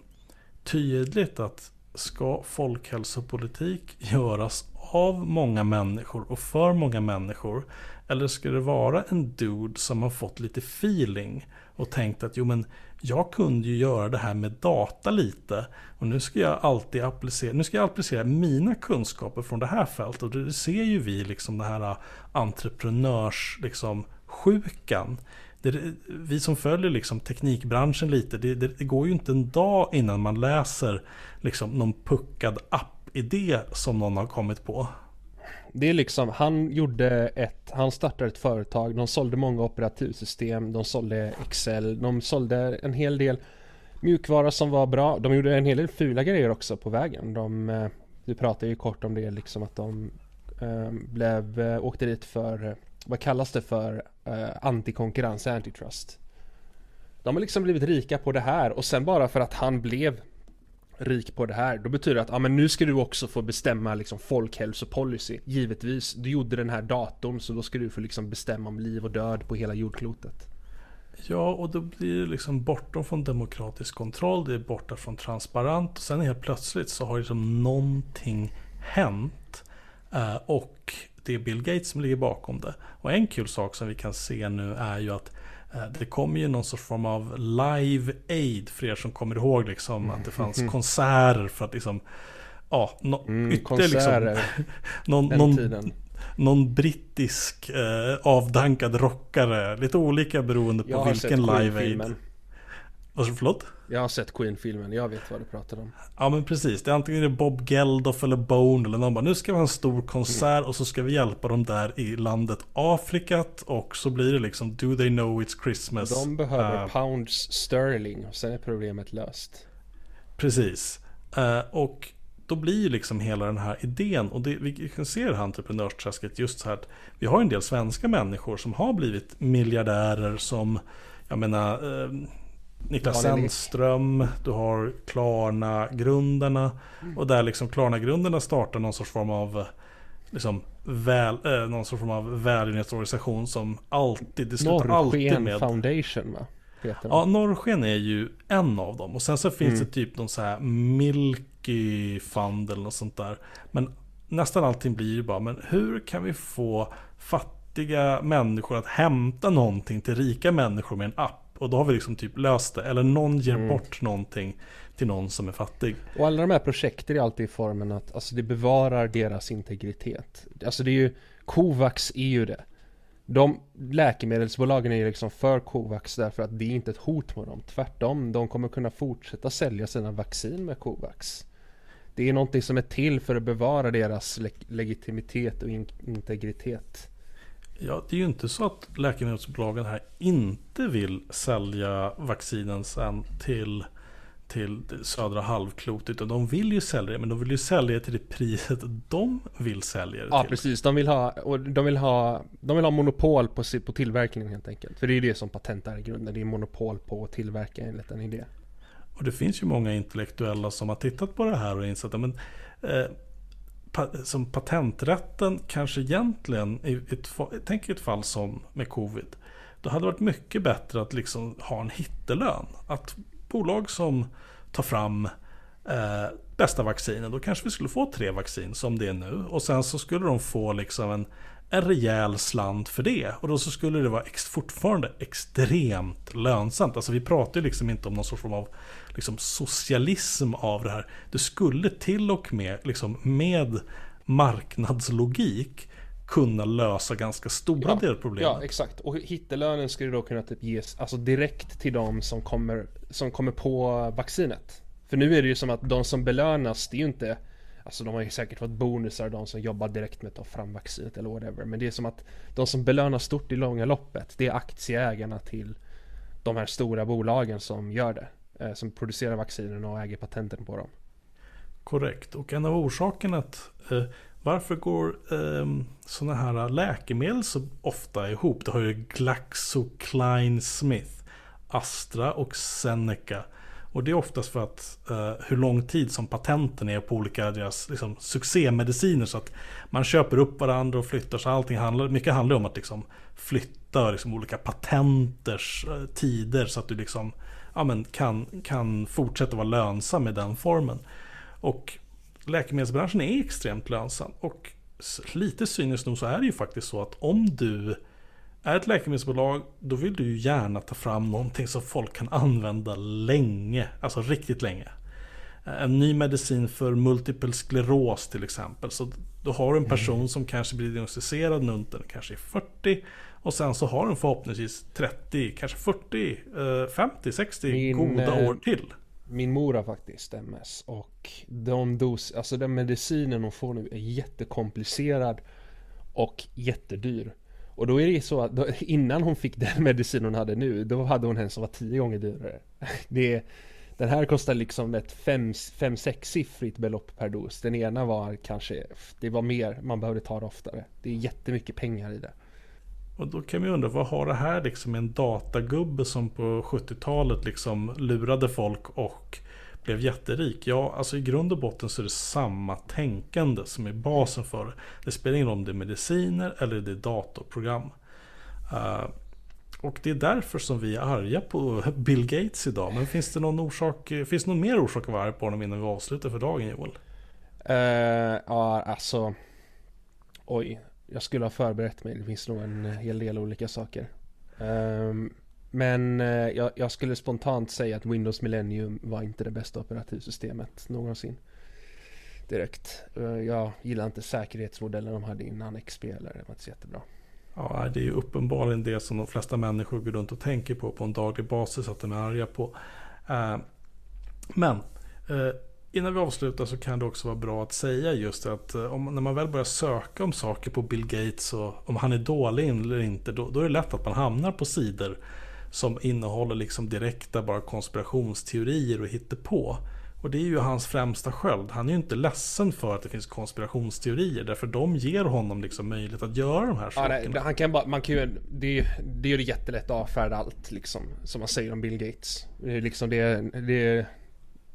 tydligt att ska folkhälsopolitik *laughs* göras av många människor och för många människor? Eller ska det vara en dude som har fått lite feeling och tänkt att jo men jag kunde ju göra det här med data lite och nu ska jag alltid applicera, nu ska jag applicera mina kunskaper från det här fältet och det ser ju vi liksom den här äh, entreprenörs liksom sjukan. Det, vi som följer liksom teknikbranschen lite, det, det, det, går ju inte en dag innan man läser liksom någon puckad app-idé som någon har kommit på. Det är liksom, han gjorde ett, han startade ett företag, de sålde många operativsystem, de sålde Excel, de sålde en hel del mjukvara som var bra. De gjorde en hel del fula grejer också på vägen. De, eh, du pratade ju kort om det liksom att de eh, blev, eh, åkte dit för, vad kallas det för, eh, antikonkurrens, antitrust. De har liksom blivit rika på det här och sen bara för att han blev rik på det här, då betyder det att ja, men nu ska du också få bestämma liksom folkhälsopolicy. Givetvis, du gjorde den här datorn så då ska du få liksom bestämma om liv och död på hela jordklotet. Ja, och då blir det liksom bortom från demokratisk kontroll, det är borta från transparent och sen helt plötsligt så har liksom någonting hänt. Eh, och det är Bill Gates som ligger bakom det. Och en kul sak som vi kan se nu är ju att Eh, det kom ju någon sorts form av live aid för er som kommer ihåg liksom att det fanns konserter för att liksom ja, no, Mm, ytterligare liksom, *laughs* någon, någon, någon brittisk eh, avdankad rockare. Lite olika beroende på vilken Live Aid. Queen-filmen. Vad sa du, förlåt? Jag har sett Queen-filmen, jag vet vad du pratar om. Ja men precis, det är antingen det är Bob Geldof eller Bone eller någon bara nu ska vi ha en stor konsert och så ska vi hjälpa dem där i landet Afrikat och så blir det liksom Do they know it's Christmas? De behöver Eh, pounds sterling och sen är problemet löst. Precis. Eh, och då blir ju liksom hela den här idén och det, vi kan se det här entreprenörsträsket just så här att vi har en del svenska människor som har blivit miljardärer som jag menar eh, Niklas. Sandström, du har Klarna-grundarna och där liksom Klarna-grundarna startar någon sorts form av liksom väl, eh, någon sorts form av välgörenhetsorganisation som alltid, det slutar alltid Norrsken med Foundation va? Ja. Norrsken är ju en av dem. Och sen så finns Mm. det typ någon så här Milky Fund eller något sånt där. Men nästan allting blir ju bara, men hur kan vi få fattiga människor att hämta någonting till rika människor med en app? Och då har vi liksom typ löst det. Eller någon ger Mm. bort någonting till någon som är fattig. Och alla de här projekten är alltid i formen att alltså det bevarar deras integritet. Alltså det är ju Covax är ju det. De läkemedelsbolagen är ju liksom för Covax därför att det är inte ett hot mot dem. Tvärtom, de kommer kunna fortsätta sälja sina vaccin med Covax. Det är någonting som är till för att bevara deras le- legitimitet och in- integritet. Ja, det är ju inte så att läkemedelsbolagen här inte vill sälja vaccinen sen till, till södra halvklotet. Utan de vill ju sälja det, men de vill ju sälja det till det priset de vill sälja det Ja till. precis, de vill ha, och de vill ha, de vill ha monopol på, på tillverkningen helt enkelt. För det är det som patent är i grunden, det är monopol på att tillverka enligt en idé. Och det finns ju många intellektuella som har tittat på det här och insett att men, eh, som patenträtten kanske egentligen, i ett, tänk i ett fall som med covid, då hade det varit mycket bättre att liksom ha en hittelön. Att bolag som tar fram eh, bästa vaccinen, då kanske vi skulle få tre vaccin som det är nu. Och sen så skulle de få liksom en, en rejäl slant för det. Och då så skulle det vara ex, fortfarande extremt lönsamt. Alltså vi pratar ju liksom inte om någon sorts form av liksom socialism av det här. Det skulle till och med liksom med marknadslogik kunna lösa ganska stora delproblem. Ja, exakt. Och hittelönen skulle då kunna typ ges alltså direkt till de som kommer, som kommer på vaccinet. För nu är det ju som att de som belönas, det är ju inte Alltså de har ju säkert fått bonusar, de som jobbar direkt med att ta fram vaccinet eller whatever. Men det är som att de som belönas stort i långa loppet, det är aktieägarna till de här stora bolagen som gör det. Eh, som producerar vaccinen och äger patenten på dem. Korrekt. Och en av orsakerna att eh, varför går eh, sådana här läkemedel så ofta ihop? Det har ju GlaxoSmithKline Astra och Zeneca. Och det är oftast för att eh, hur lång tid som patenten är på olika deras liksom, succémediciner. Så att man köper upp varandra och flyttar. Så allting handlar, mycket handlar om att liksom, flytta liksom, olika patenters eh, tider. Så att du liksom, ja, men, kan, kan fortsätta vara lönsam i den formen. Och läkemedelsbranschen är extremt lönsam. Och lite cyniskt nog så är det ju faktiskt så att om du är ett läkemedelsbolag, då vill du ju gärna ta fram någonting som folk kan använda länge. Alltså riktigt länge. En ny medicin för multipel skleros till exempel. Så då har du en person som kanske blir diagnostiserad nu kanske är 40. Och sen så har den förhoppningsvis 30, kanske 40, eh, 50, 60 Min, goda eh, år till. Min mor har faktiskt MS och de dos, alltså den medicinen hon får nu är jättekomplicerad och jättedyr. Och då är det så att då, innan hon fick den *laughs* medicin hon hade nu, då hade hon en som var tio gånger dyrare. *laughs* Det, den här kostar liksom ett fem, fem sexsiffrigt belopp per dos. Den ena var kanske, det var mer, man behövde ta det oftare. Det är jättemycket pengar i det. Och då kan vi undra, vad har det här liksom med en datagubbe som på 70-talet liksom lurade folk och blev jätterik? Ja, alltså i grund och botten så är det samma tänkande som är basen för det. Det spelar ingen roll om det är mediciner eller det är datorprogram. Uh, och det är därför som vi är arga på *laughs* Bill Gates idag. Men finns det någon orsak, finns det någon mer orsak att vara arg på honom innan vi avslutar för dagen Joel? Uh, ja, alltså. Oj, jag skulle ha förberett mig. Det finns nog en hel del olika saker. Ehm, men eh, jag, jag skulle spontant säga att Windows Millennium var inte det bästa operativsystemet någonsin. direkt. Eh, jag gillar inte säkerhetsmodellen de hade innan XP eller det var inte så jättebra. Ja, det är ju uppenbarligen det som de flesta människor går runt och tänker på på en daglig basis att de är arga på. Eh, men eh, innan vi avslutar så kan det också vara bra att säga just att eh, om, när man väl börjar söka om saker på Bill Gates och om han är dålig eller inte, då, då är det lätt att man hamnar på sidor som innehåller liksom direkta bara konspirationsteorier och hittepå. Och det är ju hans främsta sköld. Han är ju inte ledsen för att det finns konspirationsteorier. Därför de ger honom liksom möjlighet att göra de här sakerna. Ja, nej, han kan bara, man kan ju, det, det gör det jättelätt att avfärda allt liksom. Som man säger om Bill Gates. Det är liksom det, det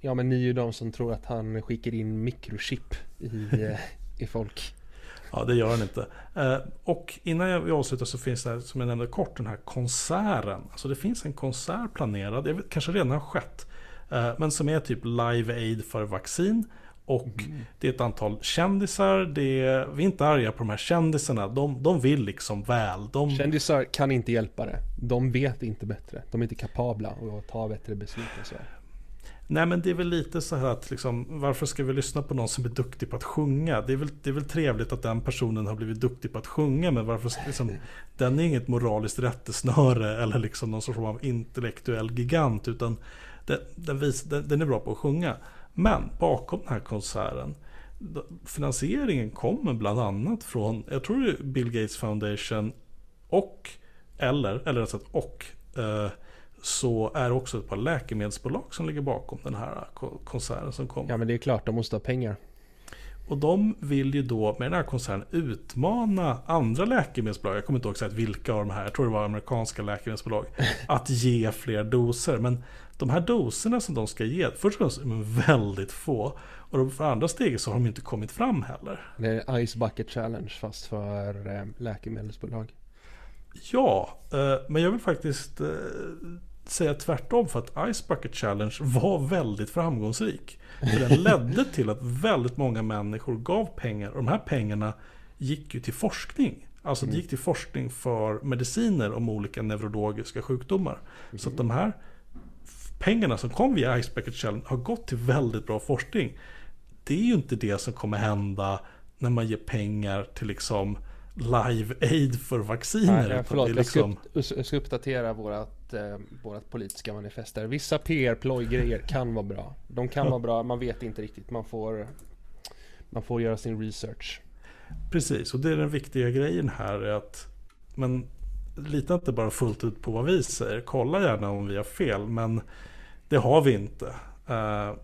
Ja men ni är ju de som tror att han skickar in mikrochip i, *laughs* i folk. Ja, det gör han inte. Eh, och innan vi avslutar så finns det, som jag nämnde kort, den här konserten. Alltså det finns en konsert planerad, det kanske redan har skett. Eh, men som är typ Live Aid för vaccin. Och mm. det är ett antal kändisar. Det är, vi är inte arga på de här kändisarna. De, de vill liksom väl. De... Kändisar kan inte hjälpa det. De vet inte bättre. De är inte kapabla att ta bättre beslut än så. Nej men det är väl lite så här att liksom, varför ska vi lyssna på någon som är duktig på att sjunga? Det är väl, det är väl trevligt att den personen har blivit duktig på att sjunga men varför liksom, den är inget moraliskt rättesnöre eller liksom någon sorts av intellektuell gigant utan den, den, vis, den, den är bra på att sjunga. Men bakom den här konserten finansieringen kommer bland annat från, jag tror det är Bill Gates Foundation och, eller, eller rätt och, eh, så är det också ett par läkemedelsbolag som ligger bakom den här konserten som kommer. Ja men det är klart, de måste ha pengar. Och de vill ju då med den här koncernen utmana andra läkemedelsbolag, jag kommer inte ihåg exakt vilka av de här, jag tror det var amerikanska läkemedelsbolag, *laughs* att ge fler doser. Men de här doserna som de ska ge, först och främst är väldigt få. Och för andra steget så har de inte kommit fram heller. Det är Ice Bucket Challenge fast för eh, läkemedelsbolag. Ja, eh, men jag vill faktiskt eh, säga tvärtom för att Ice Bucket Challenge var väldigt framgångsrik. För den ledde till att väldigt många människor gav pengar och de här pengarna gick ju till forskning. Alltså det gick till forskning för mediciner om olika neurologiska sjukdomar. Så att de här pengarna som kom via Ice Bucket Challenge har gått till väldigt bra forskning. Det är ju inte det som kommer hända när man ger pengar till liksom live aid för vacciner. Nej, förlåt, liksom... jag, ska, jag ska uppdatera vårat, eh, vårat politiska manifest där. Vissa PR-plojgrejer kan vara bra. De kan vara bra, man vet inte riktigt. Man får, man får göra sin research. Precis, och det är den viktiga grejen här. Är att, men lita inte bara fullt ut på vad vi säger. Kolla gärna om vi har fel, men det har vi inte. Eh,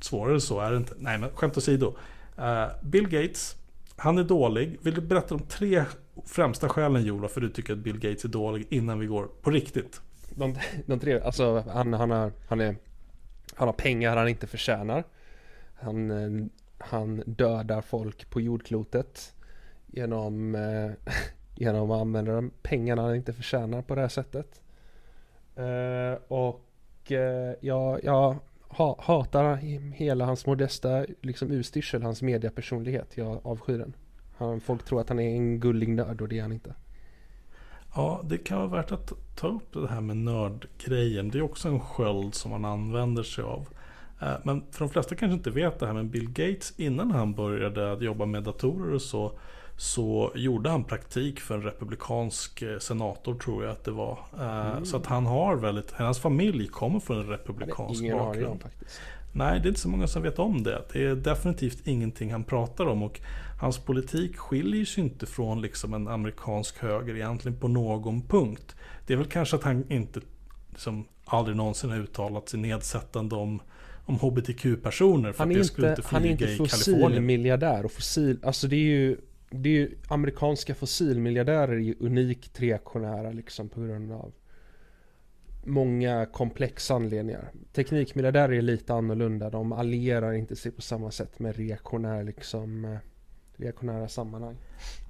svårare så är det inte. Nej, men skämt åsido. Eh, Bill Gates han är dålig. Vill du berätta de tre främsta skälen Jola för du tycker att Bill Gates är dålig innan vi går på riktigt? De, de tre, alltså han, han, har, han, är, han har pengar han inte förtjänar. Han, eh, han dödar folk på jordklotet genom, eh, *laughs* genom att använda de pengarna han inte förtjänar på det här sättet. Eh, och eh, jag, jag ha, hatar hela hans modesta liksom utstyrsel, hans mediapersonlighet. Jag avskyr den. Han, folk tror att han är en gullig nörd och det är han inte. Ja, det kan vara värt att ta upp det här med nördgrejen. Det är också en sköld som man använder sig av. Eh, men för de flesta kanske inte vet det här med Bill Gates innan han började jobba med datorer och så så gjorde han praktik för en republikansk eh, senator tror jag att det var. Eh, mm. Så att han har väldigt, hans familj kommer från en republikansk ingen bakgrund. Om, faktiskt. Nej, det är inte så många som vet om det. Det är definitivt ingenting han pratar om och hans politik skiljer sig inte från liksom en amerikansk höger egentligen på någon punkt. Det är väl kanske att han inte liksom, aldrig någonsin har uttalat sig nedsättande om om hbtq-personer. Han är inte, han är inte fossilmiljardär och fossil, alltså det är ju det är ju amerikanska fossilmiljardärer är ju unikt reaktionära liksom på grund av många komplexa anledningar. Teknikmiljardärer är lite annorlunda. De allierar inte sig på samma sätt med reaktionär, liksom, eh, reaktionära sammanhang.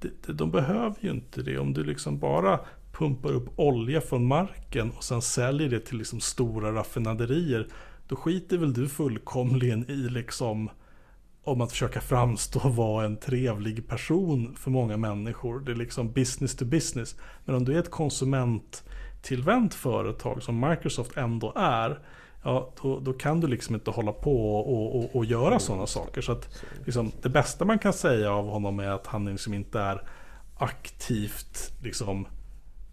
De, de behöver ju inte det. Om du liksom bara pumpar upp olja från marken och sen säljer det till liksom stora raffinaderier. Då skiter väl du fullkomligen i liksom om att försöka framstå och vara en trevlig person för många människor. Det är liksom business to business. Men om du är ett konsument konsumenttillvänt företag som Microsoft ändå är. ja, då, då kan du liksom inte hålla på och, och, och göra sådana saker. Så att liksom, det bästa man kan säga av honom är att han liksom inte är aktivt liksom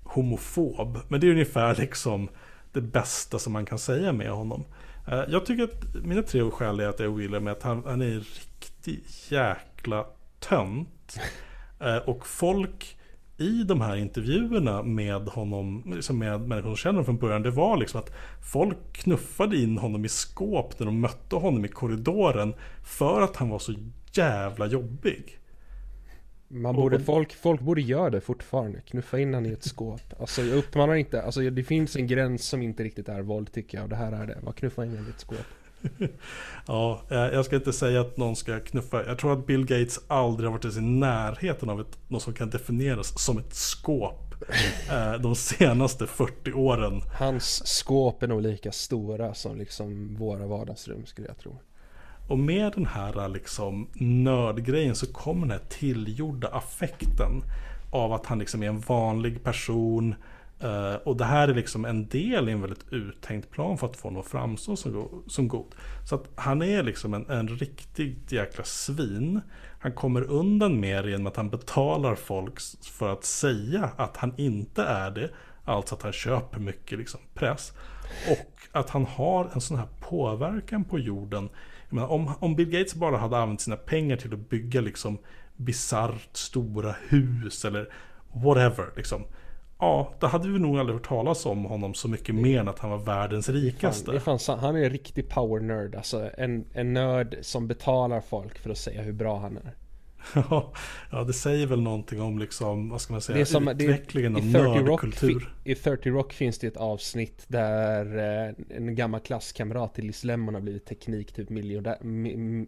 homofob. Men det är ungefär liksom det bästa som man kan säga med honom. Eh, jag tycker att mina tre skäl är att jag ogillar med att han, han är en riktig jäkla tönt. *laughs* Eh, och folk i de här intervjuerna med honom, liksom med människor som känner honom från början, det var liksom att folk knuffade in honom i skåp när de mötte honom i korridoren för att han var så jävla jobbig. Man borde, folk, folk borde göra det fortfarande, knuffa in honom i ett skåp. Alltså jag uppmanar inte, alltså det finns en gräns som inte riktigt är våld tycker jag och det här är det. Bara knuffa in honom i ett skåp. *laughs* ja, eh, jag ska inte säga att någon ska knuffa. Jag tror att Bill Gates aldrig har varit i närheten av ett, något som kan definieras som ett skåp. *laughs* Eh, de senaste 40 åren. Hans skåp är nog lika stora som liksom våra vardagsrum skulle jag tro. Och med den här liksom nördgrejen så kommer den här tillgjorda affekten av att han liksom är en vanlig person. Uh, och det här är liksom en del i en väldigt uttänkt plan för att få honom att framstå som, som god. Så att han är liksom en, en riktigt jäkla svin. Han kommer undan med det genom att han betalar folk för att säga att han inte är det. Alltså att han köper mycket liksom press. Och att han har en sån här påverkan på jorden menar, om, om Bill Gates bara hade använt sina pengar till att bygga liksom bisarrt stora hus eller whatever. Liksom, ja, då hade vi nog aldrig hört talas om honom så mycket mer än att han var världens rikaste. Det fan, han är en riktig power nerd. Alltså en, en nörd som betalar folk för att säga hur bra han är. ja, *laughs* det säger väl någonting om liksom, vad ska man säga, som, utvecklingen det, av nördkultur. I 30 Rock finns det ett avsnitt där eh, en gammal klasskamrat till Liz Lemon har blivit teknik typ miljonär,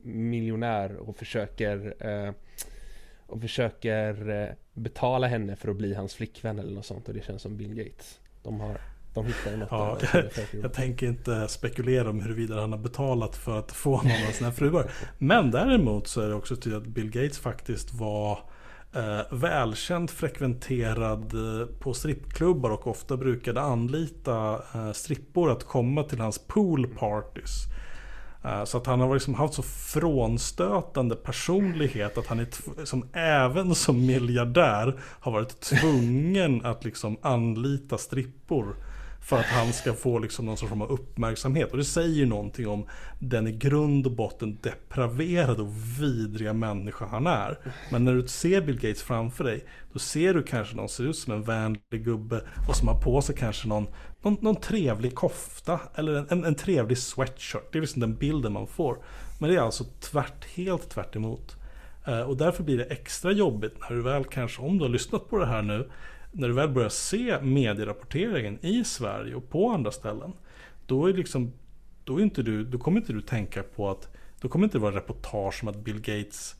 miljonär och försöker eh, och försöker eh, betala henne för att bli hans flickvän eller något sånt och det känns som Bill Gates. De har de hittar något ja, jag, jag tänker inte spekulera om huruvida han har betalat för att få någon av sina fruar. Men däremot så är det också tydligt att Bill Gates faktiskt var eh, välkänt frekventerad eh, på strippklubbar och ofta brukade anlita eh, strippor att komma till hans poolpartys. Eh, så att han har liksom haft så frånstötande personlighet att han är som även som miljardär har varit tvungen att liksom anlita strippor för att han ska få liksom någon sorts av uppmärksamhet. Och det säger ju någonting om den i grund och botten depraverade och vidriga människa han är. Men när du ser Bill Gates framför dig, då ser du kanske någon som ser ut som en vänlig gubbe och som har på sig kanske någon, någon, någon trevlig kofta eller en, en, en, trevlig sweatshirt. Det är liksom den bilden man får. Men det är alltså tvärt, helt tvärt emot. Eh, och därför blir det extra jobbigt när du väl kanske, om du har lyssnat på det här nu, när du väl börjar se medierapporteringen i Sverige och på andra ställen. Då, är liksom, då, är inte du, då kommer inte du tänka på att då kommer inte det vara reportage om att Bill Gates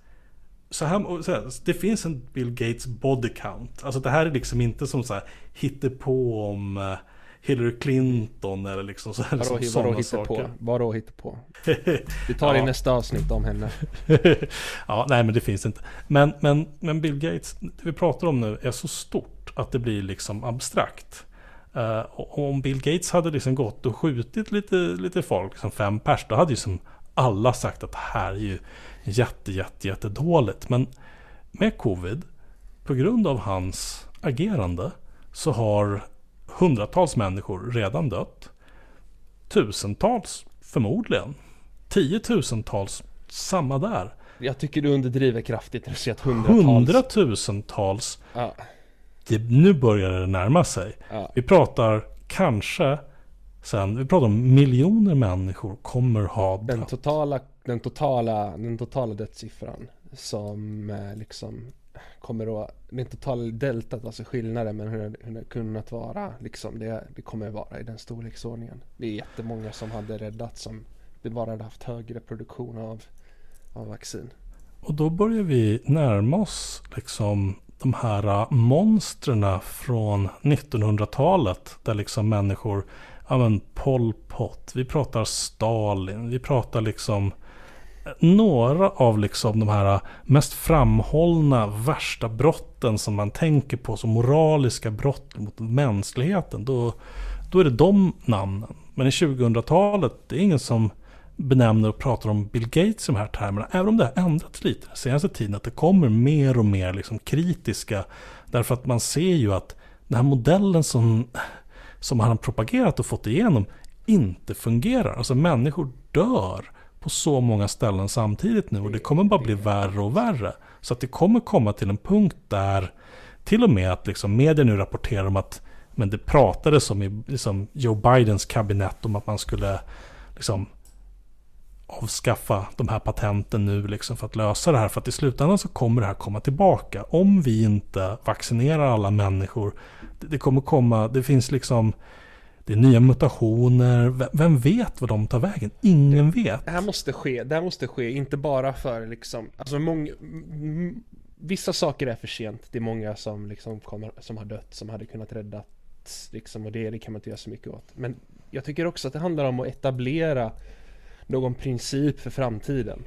så här, så här, det finns en Bill Gates body count. Alltså det här är liksom inte som så här hittepå om eh, Hillary Clinton eller liksom så här, vadå, som, vadå hittar saker. Vadå på? *laughs* Vi tar det i nästa avsnitt om henne. *laughs* ja, nej men det finns inte. Men, men, men Bill Gates, det vi pratar om nu är så stort att det blir liksom abstrakt. Uh, om Bill Gates hade liksom gått och skjutit lite, lite folk, som fem pers, då hade ju som alla sagt att det här är ju jätte, jätte, jätte dåligt. Men med covid, på grund av hans agerande, så har hundratals människor redan dött. Tusentals förmodligen. Tiotusentals, samma där. Jag tycker du underdriver kraftigt när du säger att hundratals... Hundratusentals ja det, nu börjar det närma sig. Ja. Vi pratar kanske sen, vi pratar om miljoner människor kommer ha den totala, den totala, den totala dödssiffran som eh, liksom kommer att, med totala deltat, alltså skillnaden men hur det, hur det kunnat vara, liksom det, det kommer vara i den storleksordningen. Det är jättemånga som hade räddats som det bara hade haft högre produktion av, av vaccin. Och då börjar vi närma oss liksom de här äh, monstren från 1900-talet. Där liksom människor, ja men Pol Pot, vi pratar Stalin, vi pratar liksom några av liksom de här mest framhållna värsta brotten som man tänker på som moraliska brott mot mänskligheten. Då, då är det de namnen. Men i 2000-talet, det är ingen som benämner och pratar om Bill Gates i de här termerna. Även om det har ändrats lite den senaste tiden. Att det kommer mer och mer liksom kritiska. Därför att man ser ju att den här modellen som, som han har propagerat och fått igenom inte fungerar. Alltså människor dör på så många ställen samtidigt nu och det kommer bara bli värre och värre. Så att det kommer komma till en punkt där till och med att liksom media nu rapporterar om att men det pratades om i liksom Joe Bidens kabinett om att man skulle liksom avskaffa de här patenten nu liksom för att lösa det här. För att i slutändan så kommer det här komma tillbaka. Om vi inte vaccinerar alla människor. Det, det kommer komma, det finns liksom det är nya mutationer. Vem vet vad de tar vägen? Ingen vet. Det här måste ske. Det här måste ske. Inte bara för liksom, alltså många, vissa saker är för sent. Det är många som liksom kommer, som har dött, som hade kunnat räddats. Liksom, och det, det kan man inte göra så mycket åt. Men jag tycker också att det handlar om att etablera någon princip för framtiden.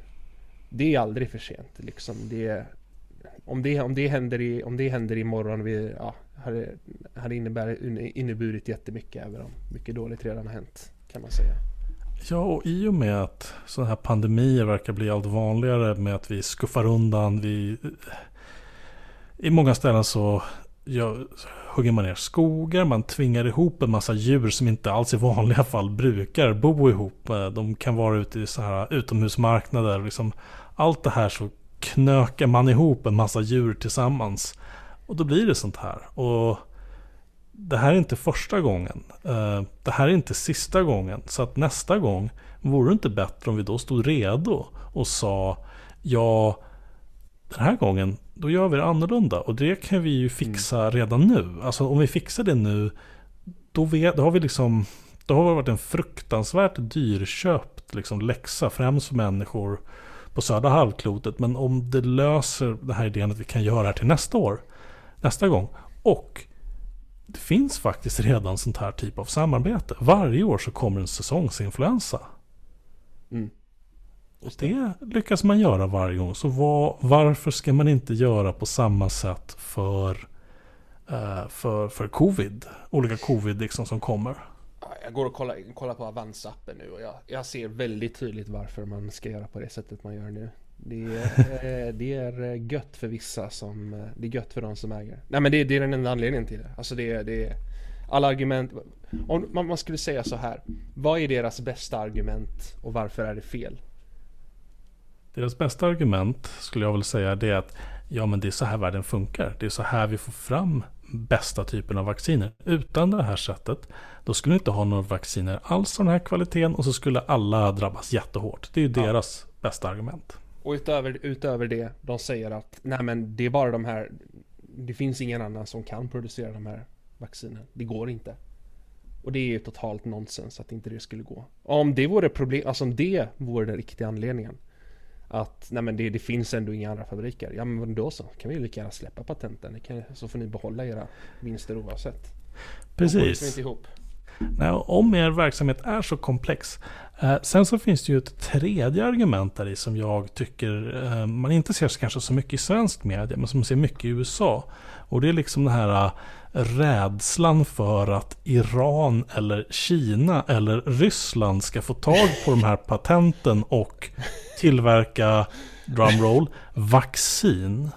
Det är aldrig för sent. Liksom. Det, om, det, om, det händer i, om det händer imorgon, vi, ja, hade, hade innebär, inneburit jättemycket även om mycket dåligt redan har hänt. Kan man säga. Ja, och i och med att sådana här pandemier verkar bli allt vanligare med att vi skuffar undan. Vi, I många ställen så ja, hugger man ner skogar, man tvingar ihop en massa djur som inte alls i vanliga fall brukar bo ihop. De kan vara ute i så här utomhusmarknader. Liksom, allt det här så knökar man ihop en massa djur tillsammans. Och då blir det sånt här. Och det här är inte första gången. Eh, det här är inte sista gången. Så att nästa gång vore det inte bättre om vi då stod redo och sa ja, den här gången då gör vi det annorlunda. Och det kan vi ju fixa mm. redan nu. Alltså om vi fixar det nu, då, vet, då har vi liksom då har det varit en fruktansvärt dyrköpt liksom, läxa, främst för människor på södra halvklotet. Men om det löser den här idén att vi kan göra det här till nästa år, nästa gång. Och det finns faktiskt redan sånt här typ av samarbete. Varje år så kommer en säsongsinfluensa. Mm. Och det lyckas man göra varje gång. Så var, varför ska man inte göra på samma sätt för, uh, för, för covid? Olika covid liksom som kommer. Jag går och kollar, kollar på Avanza-appen nu och jag, jag ser väldigt tydligt varför man ska göra på det sättet man gör nu. Det är, eh, det är eh, gött för vissa som, eh, det är gött för de som äger. Nej men det, det är den enda anledningen till det. Alltså det, är, det är alla argument. Om man, man skulle säga så här. Vad är deras bästa argument och varför är det fel? Deras bästa argument skulle jag väl säga det är att ja men det är så här världen funkar. Det är så här vi får fram bästa typen av vacciner. Utan det här sättet då skulle vi inte ha några vacciner alls av den här kvaliteten och så skulle alla drabbas jättehårt. Det är ju ja. deras bästa argument. Och utöver, utöver det, de säger att nej men det är bara de här, det finns ingen annan som kan producera de här vaccinen. Det går inte. Och det är ju totalt nonsens att inte det skulle gå. Om det vore problem, alltså om det vore den riktiga anledningen. Att nej men det, det finns ändå inga andra fabriker. Ja men då så, kan vi ju lika gärna släppa patenten. Kan, så får ni behålla era vinster oavsett. Precis. Inte ihop. Nej, om er verksamhet är så komplex. Eh, sen så finns det ju ett tredje argument där i som jag tycker eh, man inte ser kanske så mycket i svensk media, men som man ser mycket i USA. Och det är liksom den här eh, rädslan för att Iran eller Kina eller Ryssland ska få tag på de här patenten och tillverka, drumroll, vaccin.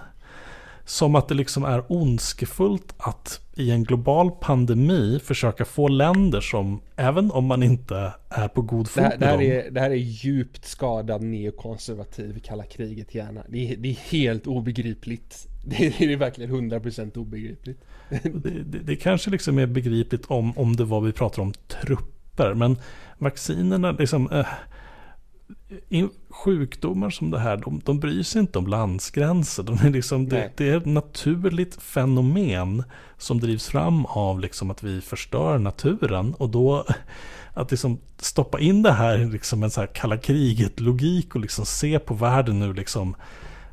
Som att det liksom är ondskefullt att i en global pandemi försöka få länder som, även om man inte är på god fot det, det, här är, det här är djupt skadad neokonservativ kalla kriget hjärna. Det är, det är helt obegripligt. *laughs* Det är, det är verkligen 100% obegripligt. Det, det, det kanske liksom är begripligt om, om det var vi pratar om trupper. Men vaccinerna liksom... Eh, sjukdomar som det här, de, de bryr sig inte om landsgränser. De är liksom, det, det, är ett naturligt fenomen som drivs fram av liksom att vi förstör naturen. Och då att liksom stoppa in det här i liksom en så här kalla kriget-logik och liksom se på världen nu liksom,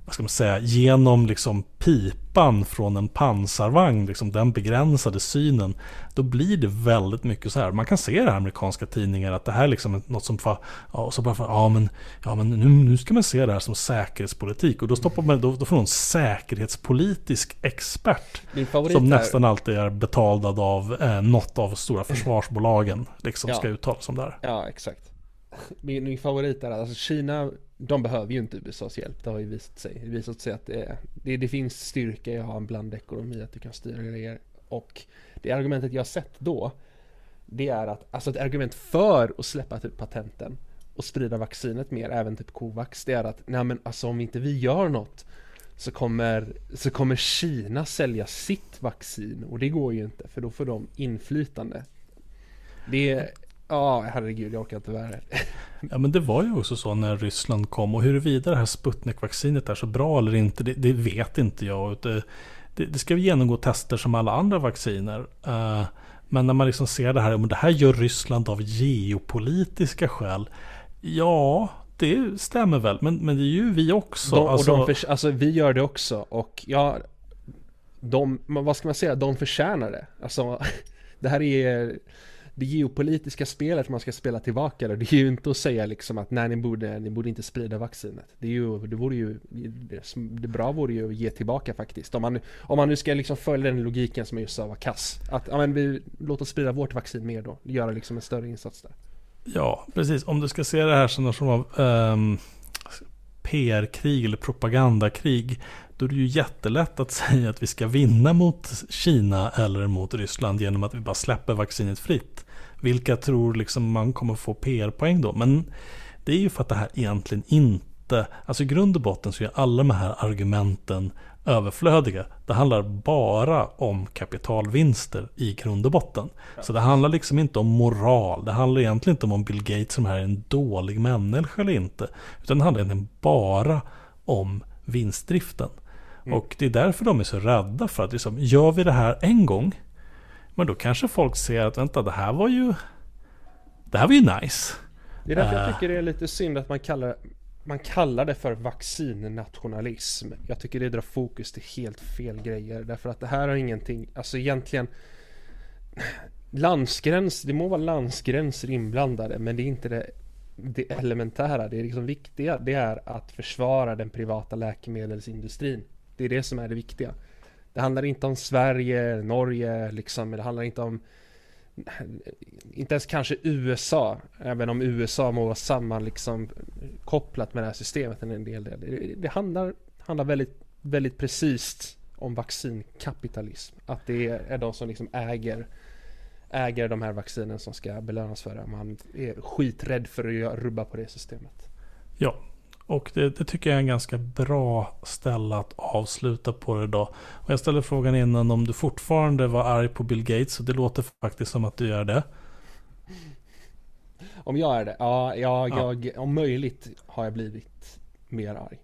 vad ska man säga, genom liksom pip glipan från en pansarvagn, liksom den begränsade synen, då blir det väldigt mycket så här. Man kan se det här i amerikanska tidningar att det här är liksom något som, ja, och så bara, ja men, ja, men nu, nu ska man se det här som säkerhetspolitik. Och då, stoppar man, då, då får någon säkerhetspolitisk expert, som nästan alltid är betald av eh, något av stora försvarsbolagen, liksom ja. ska uttala sig om det här. Ja, exakt. Min, min favorit är att alltså Kina de behöver ju inte USAs hjälp. Det har ju visat sig. Det har visat sig att det, det, det finns styrka i att ha en blandekonomi, att du kan styra grejer. Och det argumentet jag har sett då, det är att, alltså ett argument för att släppa typ patenten och sprida vaccinet mer, även typ Covax, det är att nej men alltså om inte vi gör något så kommer, så kommer Kina sälja sitt vaccin och det går ju inte för då får de inflytande. Det, Ja, herregud, jag orkar inte vara här. *laughs* Ja, men det var ju också så när Ryssland kom. Och huruvida det här Sputnik-vaccinet är så bra eller inte, det, det vet inte jag. Det, det, det, ska genomgå tester som alla andra vacciner. Uh, men när man liksom ser det här, men det här gör Ryssland av geopolitiska skäl. Ja, det stämmer väl. Men, men det är ju vi också. De, alltså, de för, alltså vi gör det också. Och ja, de, vad ska man säga, de förtjänar det. Alltså, *laughs* det här är det geopolitiska spelet man ska spela tillbaka då, det är ju inte att säga liksom att nej ni borde, ni borde inte sprida vaccinet. Det är ju, det vore ju, det, det bra vore ju att ge tillbaka faktiskt. Om man, om man nu ska liksom följa den logiken som jag just sa var kass. Att, ja men vi, låt oss sprida vårt vaccin mer då, göra liksom en större insats där. Ja, precis. Om du ska se det här som någon form av um, PR-krig eller propagandakrig. Då är det ju jättelätt att *laughs* säga att vi ska vinna mot Kina eller mot Ryssland genom att vi bara släpper vaccinet fritt. Vilka tror liksom man kommer få PR-poäng då? Men det är ju för att det här egentligen inte, alltså i grund och botten så är alla de här argumenten överflödiga. Det handlar bara om kapitalvinster i grund och botten. Så det handlar liksom inte om moral. Det handlar egentligen inte om om Bill Gates som här är en dålig människa eller inte. Utan det handlar egentligen bara om vinstdriften. Mm. Och det är därför de är så rädda för att liksom, gör vi det här en gång men då kanske folk ser att vänta, det här var ju... Det här var ju nice. Det är därför jag eh. tycker det är lite synd att man kallar, man kallar det för vaccinnationalism. Jag tycker det drar fokus till helt fel grejer. Därför att det här har ingenting, alltså egentligen Landsgräns, det må vara landsgränser inblandade men det är inte det, det elementära. Det är liksom viktiga, det är att försvara den privata läkemedelsindustrin. Det är det som är det viktiga. Det handlar inte om Sverige, Norge, liksom. Det handlar inte om inte ens kanske USA, även om USA må vara samman liksom kopplat med det här systemet en del del. Det, det handlar, handlar väldigt, väldigt precis om vaccinkapitalism. Att det är de som liksom äger äger de här vaccinen som ska belönas för det. Man är skiträdd för att rubba på det systemet. Ja, och det, det, tycker jag är en ganska bra ställe att avsluta på det idag. Och jag ställde frågan innan om du fortfarande var arg på Bill Gates. Och det låter faktiskt som att du gör det. Om jag är det? Ja, jag, ja. jag, om möjligt har jag blivit mer arg.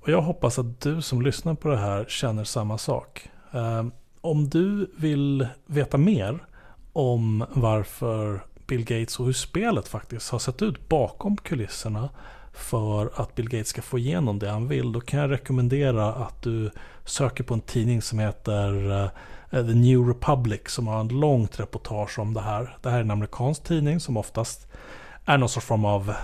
Och jag hoppas att du som lyssnar på det här känner samma sak. Um, om du vill veta mer om varför Bill Gates och hur spelet faktiskt har sett ut bakom kulisserna för att Bill Gates ska få igenom det han vill, då kan jag rekommendera att du söker på en tidning som heter eh, The New Republic som har en långt reportage om det här. Det här är en amerikansk tidning som oftast är någon sorts form av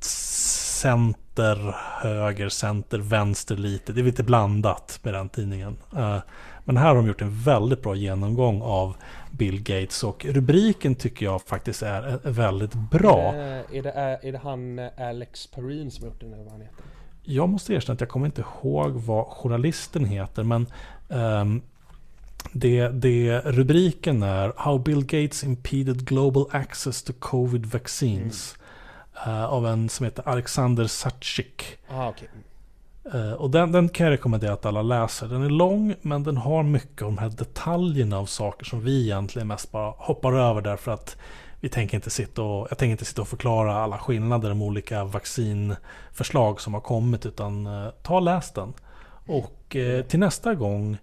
center, höger, center, vänster lite. Det är lite blandat med den tidningen. Eh, men här har de gjort en väldigt bra genomgång av Bill Gates och rubriken tycker jag faktiskt är väldigt bra. Är det, är det, är det han eh, Alex Perrine som har gjort den eller vad han heter? Jag måste erkänna att jag kommer inte ihåg vad journalisten heter men um, det, det, rubriken är How Bill Gates impeded global access to covid vaccines. Mm. Uh, av en som heter Alexander Satchik. Ah, okay. Eh, och den, den, kan jag rekommendera att alla läser. Den är lång men den har mycket av de här detaljerna av saker som vi egentligen mest bara hoppar över därför att vi tänker inte sitta och, jag tänker inte sitta och förklara alla skillnader de olika vaccinförslag som har kommit utan eh, ta och läs den. Och eh, till nästa gång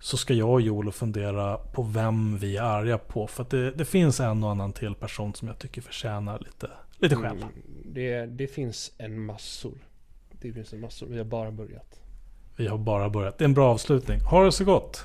så ska jag och Joel fundera på vem vi är arga på. För att det, det, finns en och annan till person som jag tycker förtjänar lite, lite skäll. Mm, det, det finns en massor. Det finns en massa. vi har bara börjat. Vi har bara börjat. Det är en bra avslutning. Ha det så gott!